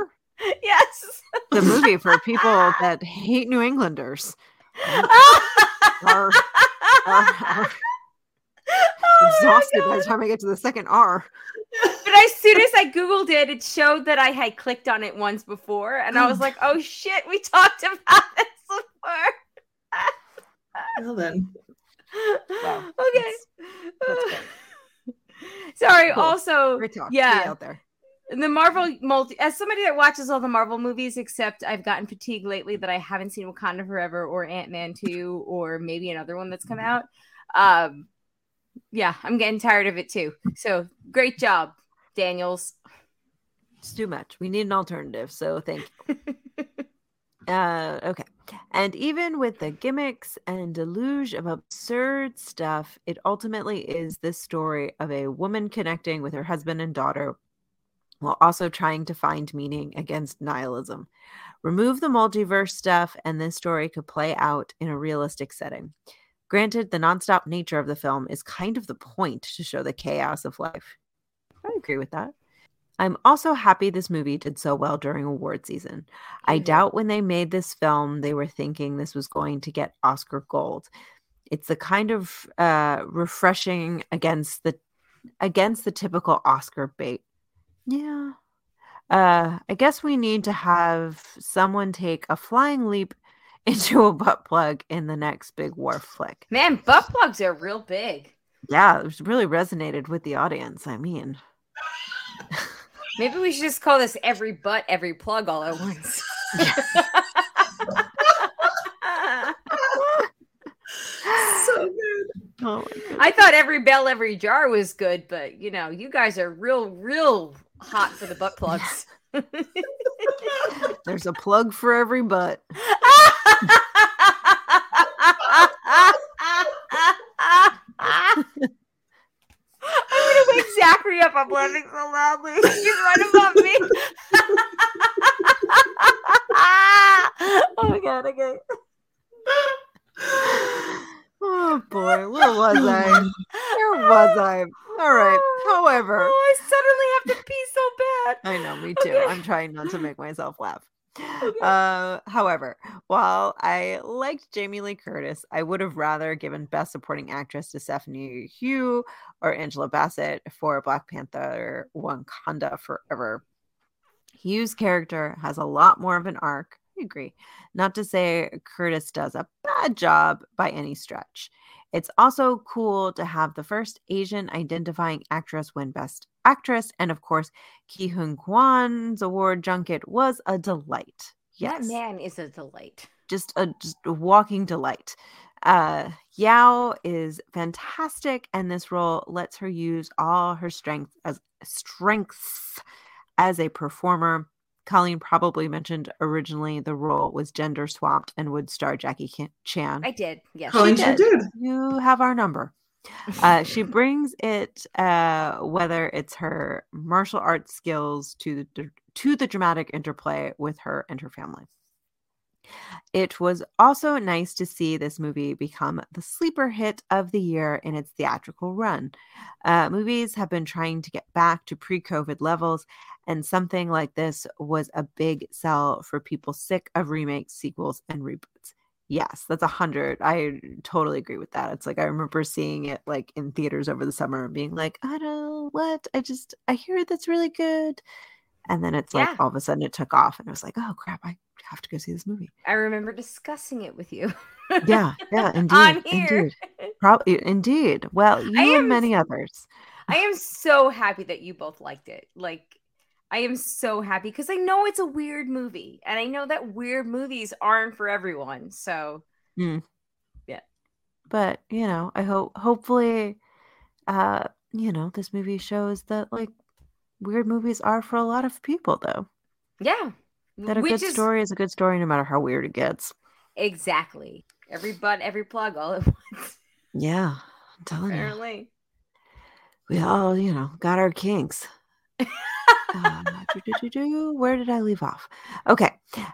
yes. the movie for people that hate New Englanders. R, R, R. Oh Exhausted by the time I get to the second R. But as soon as I Googled it, it showed that I had clicked on it once before. And I was oh. like, oh shit, we talked about this before. Well then. Wow. okay. That's good. Sorry, Cool. also, Great talk. yeah. Out there. the Marvel multi, as somebody that watches all the Marvel movies, except I've gotten fatigued lately that I haven't seen Wakanda Forever or Ant Man 2 or maybe another one that's come out. Um, yeah, I'm getting tired of it too. So great job, Daniels. It's too much. We need an alternative. So thank you. uh, okay. And even with the gimmicks and deluge of absurd stuff, it ultimately is this story of a woman connecting with her husband and daughter while also trying to find meaning against nihilism. Remove the multiverse stuff, and this story could play out in a realistic setting. Granted, the nonstop nature of the film is kind of the point to show the chaos of life. I agree with that. I'm also happy this movie did so well during award season. I Mhm. doubt when they made this film, they were thinking this was going to get Oscar gold. It's the kind of uh, refreshing against the against the typical Oscar bait. Yeah. Uh, I guess we need to have someone take a flying leap into a butt plug in the next big war flick. Man, butt plugs are real big. Yeah, it really resonated with the audience. I mean, Maybe we should just call this every butt, every plug all at once. so good. oh my. I thought every bell, every jar was good, but you know, you guys are real, real hot for the butt plugs. there's a plug for every butt. I'm gonna wake Laughing so loudly. He's right above me. oh my god, okay. Oh boy, where was I? Where was I? All right. However, Oh, I suddenly have to pee so bad. I know, me too. Okay. I'm trying not to make myself laugh. Uh, however, while I liked Jamie Lee Curtis, I would have rather given Best Supporting Actress to Stephanie Hsu or Angela Bassett for Black Panther Wakanda Forever. Hsu's character has a lot more of an arc. I agree. Not to say Curtis does a bad job by any stretch. It's also cool to have the first Asian identifying actress win Best Actress. And of course, Ke Huy Quan's award junket was a delight. Yes. That man is a delight. Just a just a walking delight. Uh Yeoh is fantastic, and this role lets her use all her strength as strengths as a performer. Colleen probably mentioned originally the role was gender swapped and would star Jackie Chan- Chan. I did. Yes. Colleen she did. did. You have our number. Uh, she brings it, uh, whether it's her martial arts skills to the to the dramatic interplay with her and her family. It was also nice to see this movie become the sleeper hit of the year in its theatrical run. Uh, movies have been trying to get back to pre COVID levels, and something like this was a big sell for people sick of remakes, sequels, and reboots. Yes, that's a hundred. I totally agree with that. It's like I remember seeing it like in theaters over the summer and being like, I don't know what? I just I hear that's really good. And then it's like Yeah. all of a sudden it took off and I was like, oh crap, I have to go see this movie. I remember discussing it with you. Yeah, yeah, indeed. On here. Indeed. Probably indeed. Well, you am and many others. I am so happy that you both liked it. Like, I am so happy because I know it's a weird movie, and I know that weird movies aren't for everyone. So, yeah. But you know, I hope hopefully uh, you know, this movie shows that like weird movies are for a lot of people though. yeah, That a good story is a good story no matter how weird it gets. exactly every butt, every plug, all at once. Yeah. I'm telling you. Apparently, We all, you know, got our kinks. Uh. Where did I leave off? Okay.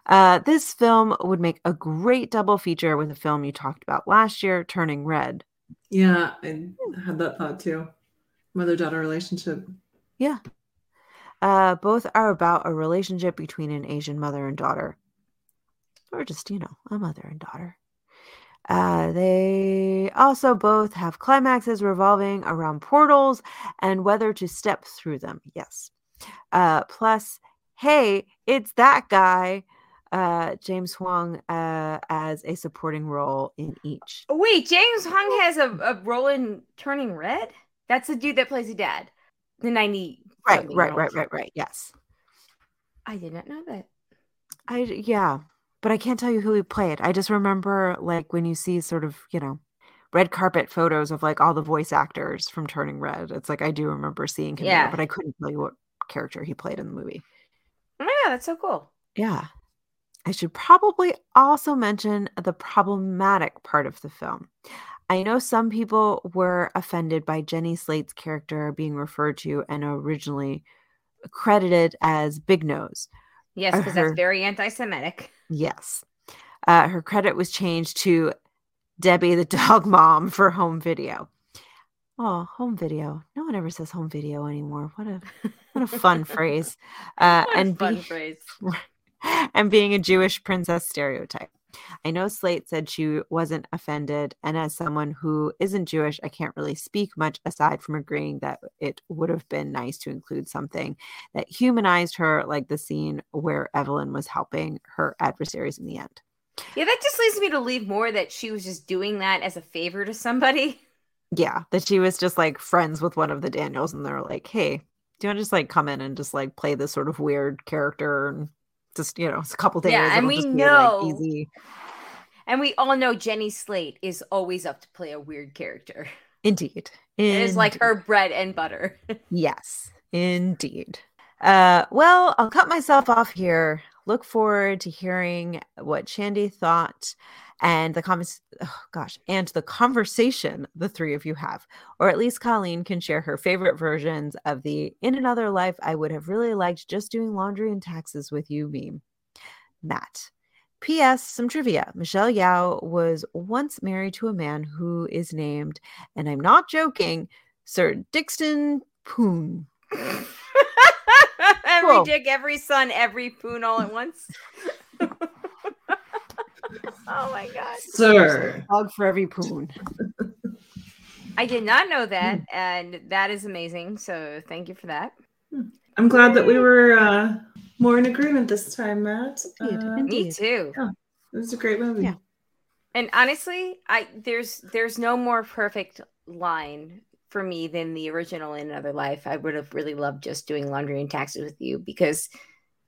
Uh, this film would make a great double feature with a film you talked about last year, Turning Red. Yeah, I had that thought too. Mother daughter relationship. Yeah. Uh, both are about a relationship between an Asian mother and daughter, or just, you know, a mother and daughter. Uh, they also both have climaxes revolving around portals and whether to step through them. Yes. Uh, plus, hey, it's that guy, uh, James Hong, uh, as a supporting role in each. wait, James Hong has a, a role in Turning Red. That's the dude that plays the dad, the ninety. Right, right, right, right, right. Yes. I did not know that. I yeah, but I can't tell you who he played. I just remember like when you see sort of, you know, red carpet photos of like all the voice actors from Turning Red. It's like I do remember seeing him there, Yeah. but I couldn't tell you what character he played in the movie. Oh my god, that's so cool. Yeah. I should probably also mention the problematic part of the film. I know some people were offended by Jenny Slate's character being referred to and originally credited as Big Nose. Yes, because that's very anti-Semitic. Yes. Uh, her credit was changed to Debbie the dog mom for home video. Oh, home video. No one ever says home video anymore. What a what a fun phrase. Uh, and fun be- phrase. and being a Jewish princess stereotype. I know Slate said she wasn't offended, and as someone who isn't Jewish, I can't really speak much aside from agreeing that it would have been nice to include something that humanized her, like the scene where Evelyn was helping her adversaries in the end. Yeah, that just leads me to believe more that she was just doing that as a favor to somebody. Yeah, that she was just like friends with one of the Daniels, and they're like, "Hey, do you want to just like come in and just like play this sort of weird character and just you know, it's a couple days, Yeah, and we know- like, easy." And we all know Jenny Slate is always up to play a weird character. Indeed, It is like her bread and butter. Yes, indeed. Uh, well, I'll cut myself off here. Look forward to hearing what Shandy thought and the comments. Oh, gosh, and the conversation the three of you have, or at least Colleen can share her favorite versions of the "In another life, I would have really liked just doing laundry and taxes with you" meme. Matt. P.S. Some trivia. Michelle Yeoh was once married to a man who is named, and I'm not joking, Sir Dickson Poon. every Whoa. dick, every son, every poon all at once. oh my god. Sir. Dog for every poon. I did not know that, and that is amazing. So thank you for that. I'm glad that we were uh, more in agreement this time, Matt. Indeed, Uh. Me too. it was a great movie. Yeah. And honestly, I there's there's no more perfect line for me than the original in another life. I would have really loved just doing laundry and taxes with you because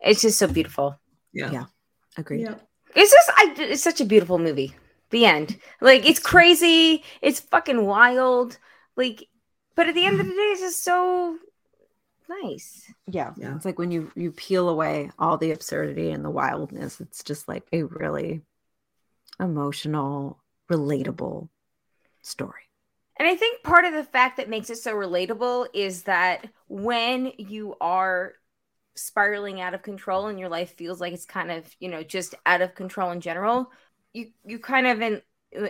it's just so beautiful. Yeah. Yeah. Agreed. Yeah. It's just I it's such a beautiful movie. The end. Like it's crazy, it's fucking wild. Like but at the end of the day it's just so nice. Yeah. Yeah. It's like when you you peel away all the absurdity and the wildness, it's just like a really emotional, relatable story. And I think part of the fact that makes it so relatable is that when you are spiraling out of control and your life feels like it's kind of, you know, just out of control in general, you you kind of in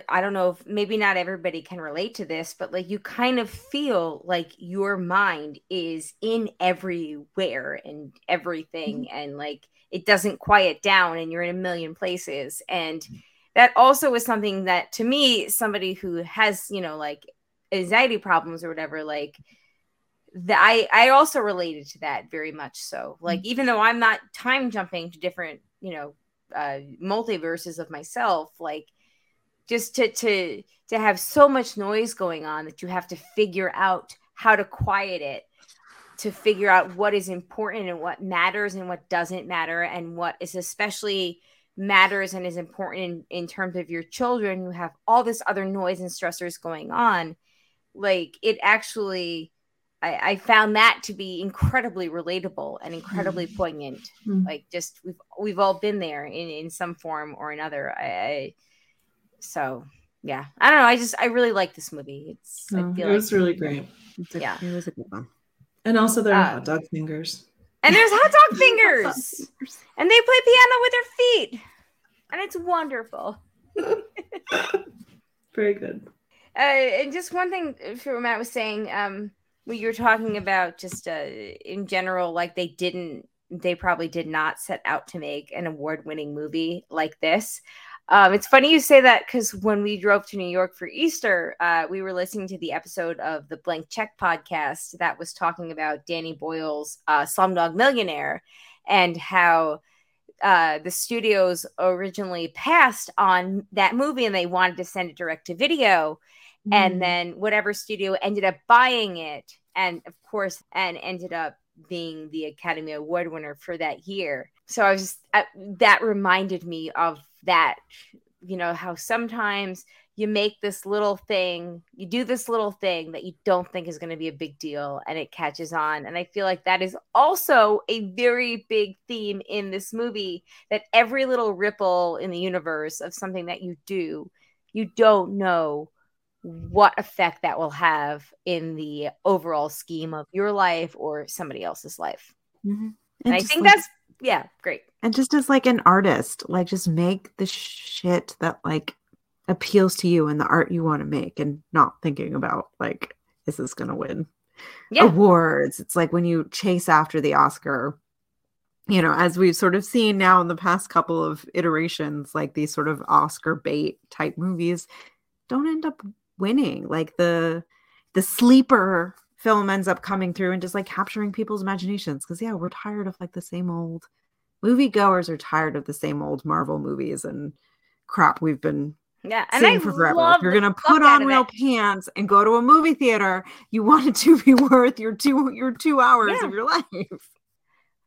I don't know if maybe not everybody can relate to this, but like you kind of feel like your mind is in everywhere and everything mm-hmm. and like it doesn't quiet down and you're in a million places. And mm-hmm. that also is something that to me somebody who has you know like anxiety problems or whatever like that i i also related to that very much so. Like even though i'm not time jumping to different you know uh multiverses of myself like just to to to have so much noise going on that you have to figure out how to quiet it to figure out what is important and what matters and what doesn't matter and what is especially matters and is important in, in terms of your children who have all this other noise and stressors going on. Like it actually I, I found that to be incredibly relatable and incredibly poignant Mm. like just we've we've all been there in in some form or another i, I so yeah i don't know i just i really like this movie it's No, i it was like really great. It's a- Yeah. It was a good one. And also there were Uh, hot dog fingers. and there's hot dog fingers and they play piano with their feet and it's wonderful Very good. uh, and just one thing for what Matt was saying, um, when you were talking about just uh, in general, like they didn't, they probably did not set out to make an award-winning movie like this. Um, it's funny you say that because when we drove to New York for Easter, uh, we were listening to the episode of the Blank Check podcast that was talking about Danny Boyle's uh, Slumdog Millionaire and how uh, the studios originally passed on that movie and they wanted to send it direct to video Mm. and then whatever studio ended up buying it and of course and ended up being the academy award winner for that year so i was just I, that reminded me of that you know how sometimes you make this little thing you do this little thing that you don't think is going to be a big deal and it catches on and i feel like that is also a very big theme in this movie that every little ripple in the universe of something that you do you don't know what effect that will have in the overall scheme of your life or somebody else's life. Mhm. And, I think like- that's yeah, great. and just as like an artist, like just make the shit that like appeals to you and the art you want to make and not thinking about like is this going to win Yeah. awards. It's like when you chase after the Oscar, you know, as we've sort of seen now in the past couple of iterations, like these sort of Oscar bait type movies don't end up winning. Like the the sleeper film ends up coming through and just like capturing people's imaginations. Cause yeah, we're tired of like the same old moviegoers are tired of the same old Marvel movies and crap we've been Yeah. And I for forever. love If you're gonna put on real it. pants and go to a movie theater, you want it to be worth your two your two hours Yeah. of your life.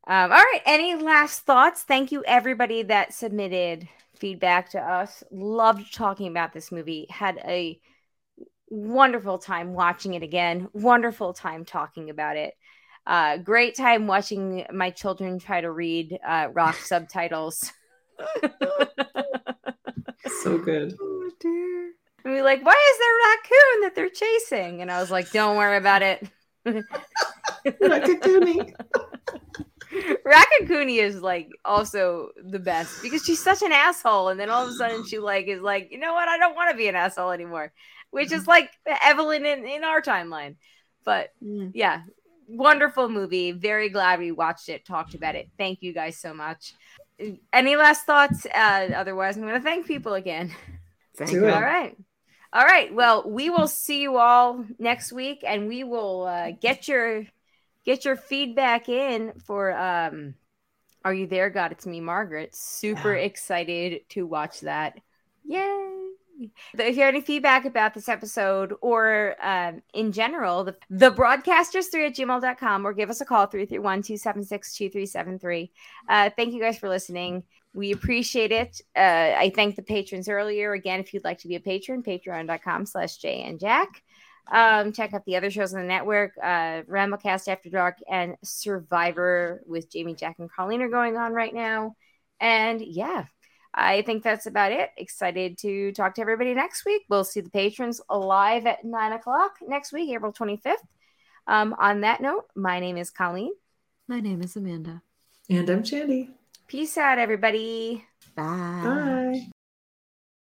Um, all right. Any last thoughts? Thank you, everybody that submitted feedback to us. Loved talking about this movie. Had a wonderful time watching it again. Wonderful time talking about it. Uh, great time watching my children try to read uh, rock subtitles. So good. Oh dear. And we like, why is there a raccoon that they're chasing? And I was like, don't worry about it. Raccacoonie. Raccacoonie is like also the best because she's such an asshole, and then all of a sudden she like is like, you know what? I don't want to be an asshole anymore, which is like Evelyn in, in our timeline. But Mm. yeah, wonderful movie. Very glad we watched it, talked about it. Thank you guys so much. Any last thoughts? Uh, otherwise, I'm going to thank people again. Thank you. All right. All right. Well, we will see you all next week and we will uh, get your get your feedback in for um Are You There God It's Me Margaret. Super Yeah. excited to watch that. Yay. If you have any feedback about this episode or um, in general, the, the broadcasters3 at gmail.com or give us a call 331 276 2373. Uh, thank you guys for listening. We appreciate it. Uh, I thanked the patrons earlier. Again, if you'd like to be a patron, patreon.com slash Jay and Jack. Um, check out the other shows on the network. Uh, Ramblecast After Dark and Survivor with Jamie, Jack, and Colleen are going on right now. And yeah, I think that's about it. Excited to talk to everybody next week. We'll see the patrons live at nine o'clock next week, April 25th. Um, on that note, my name is Colleen. My name is Amanda. And I'm Shandy. Peace out, everybody. Bye. Bye.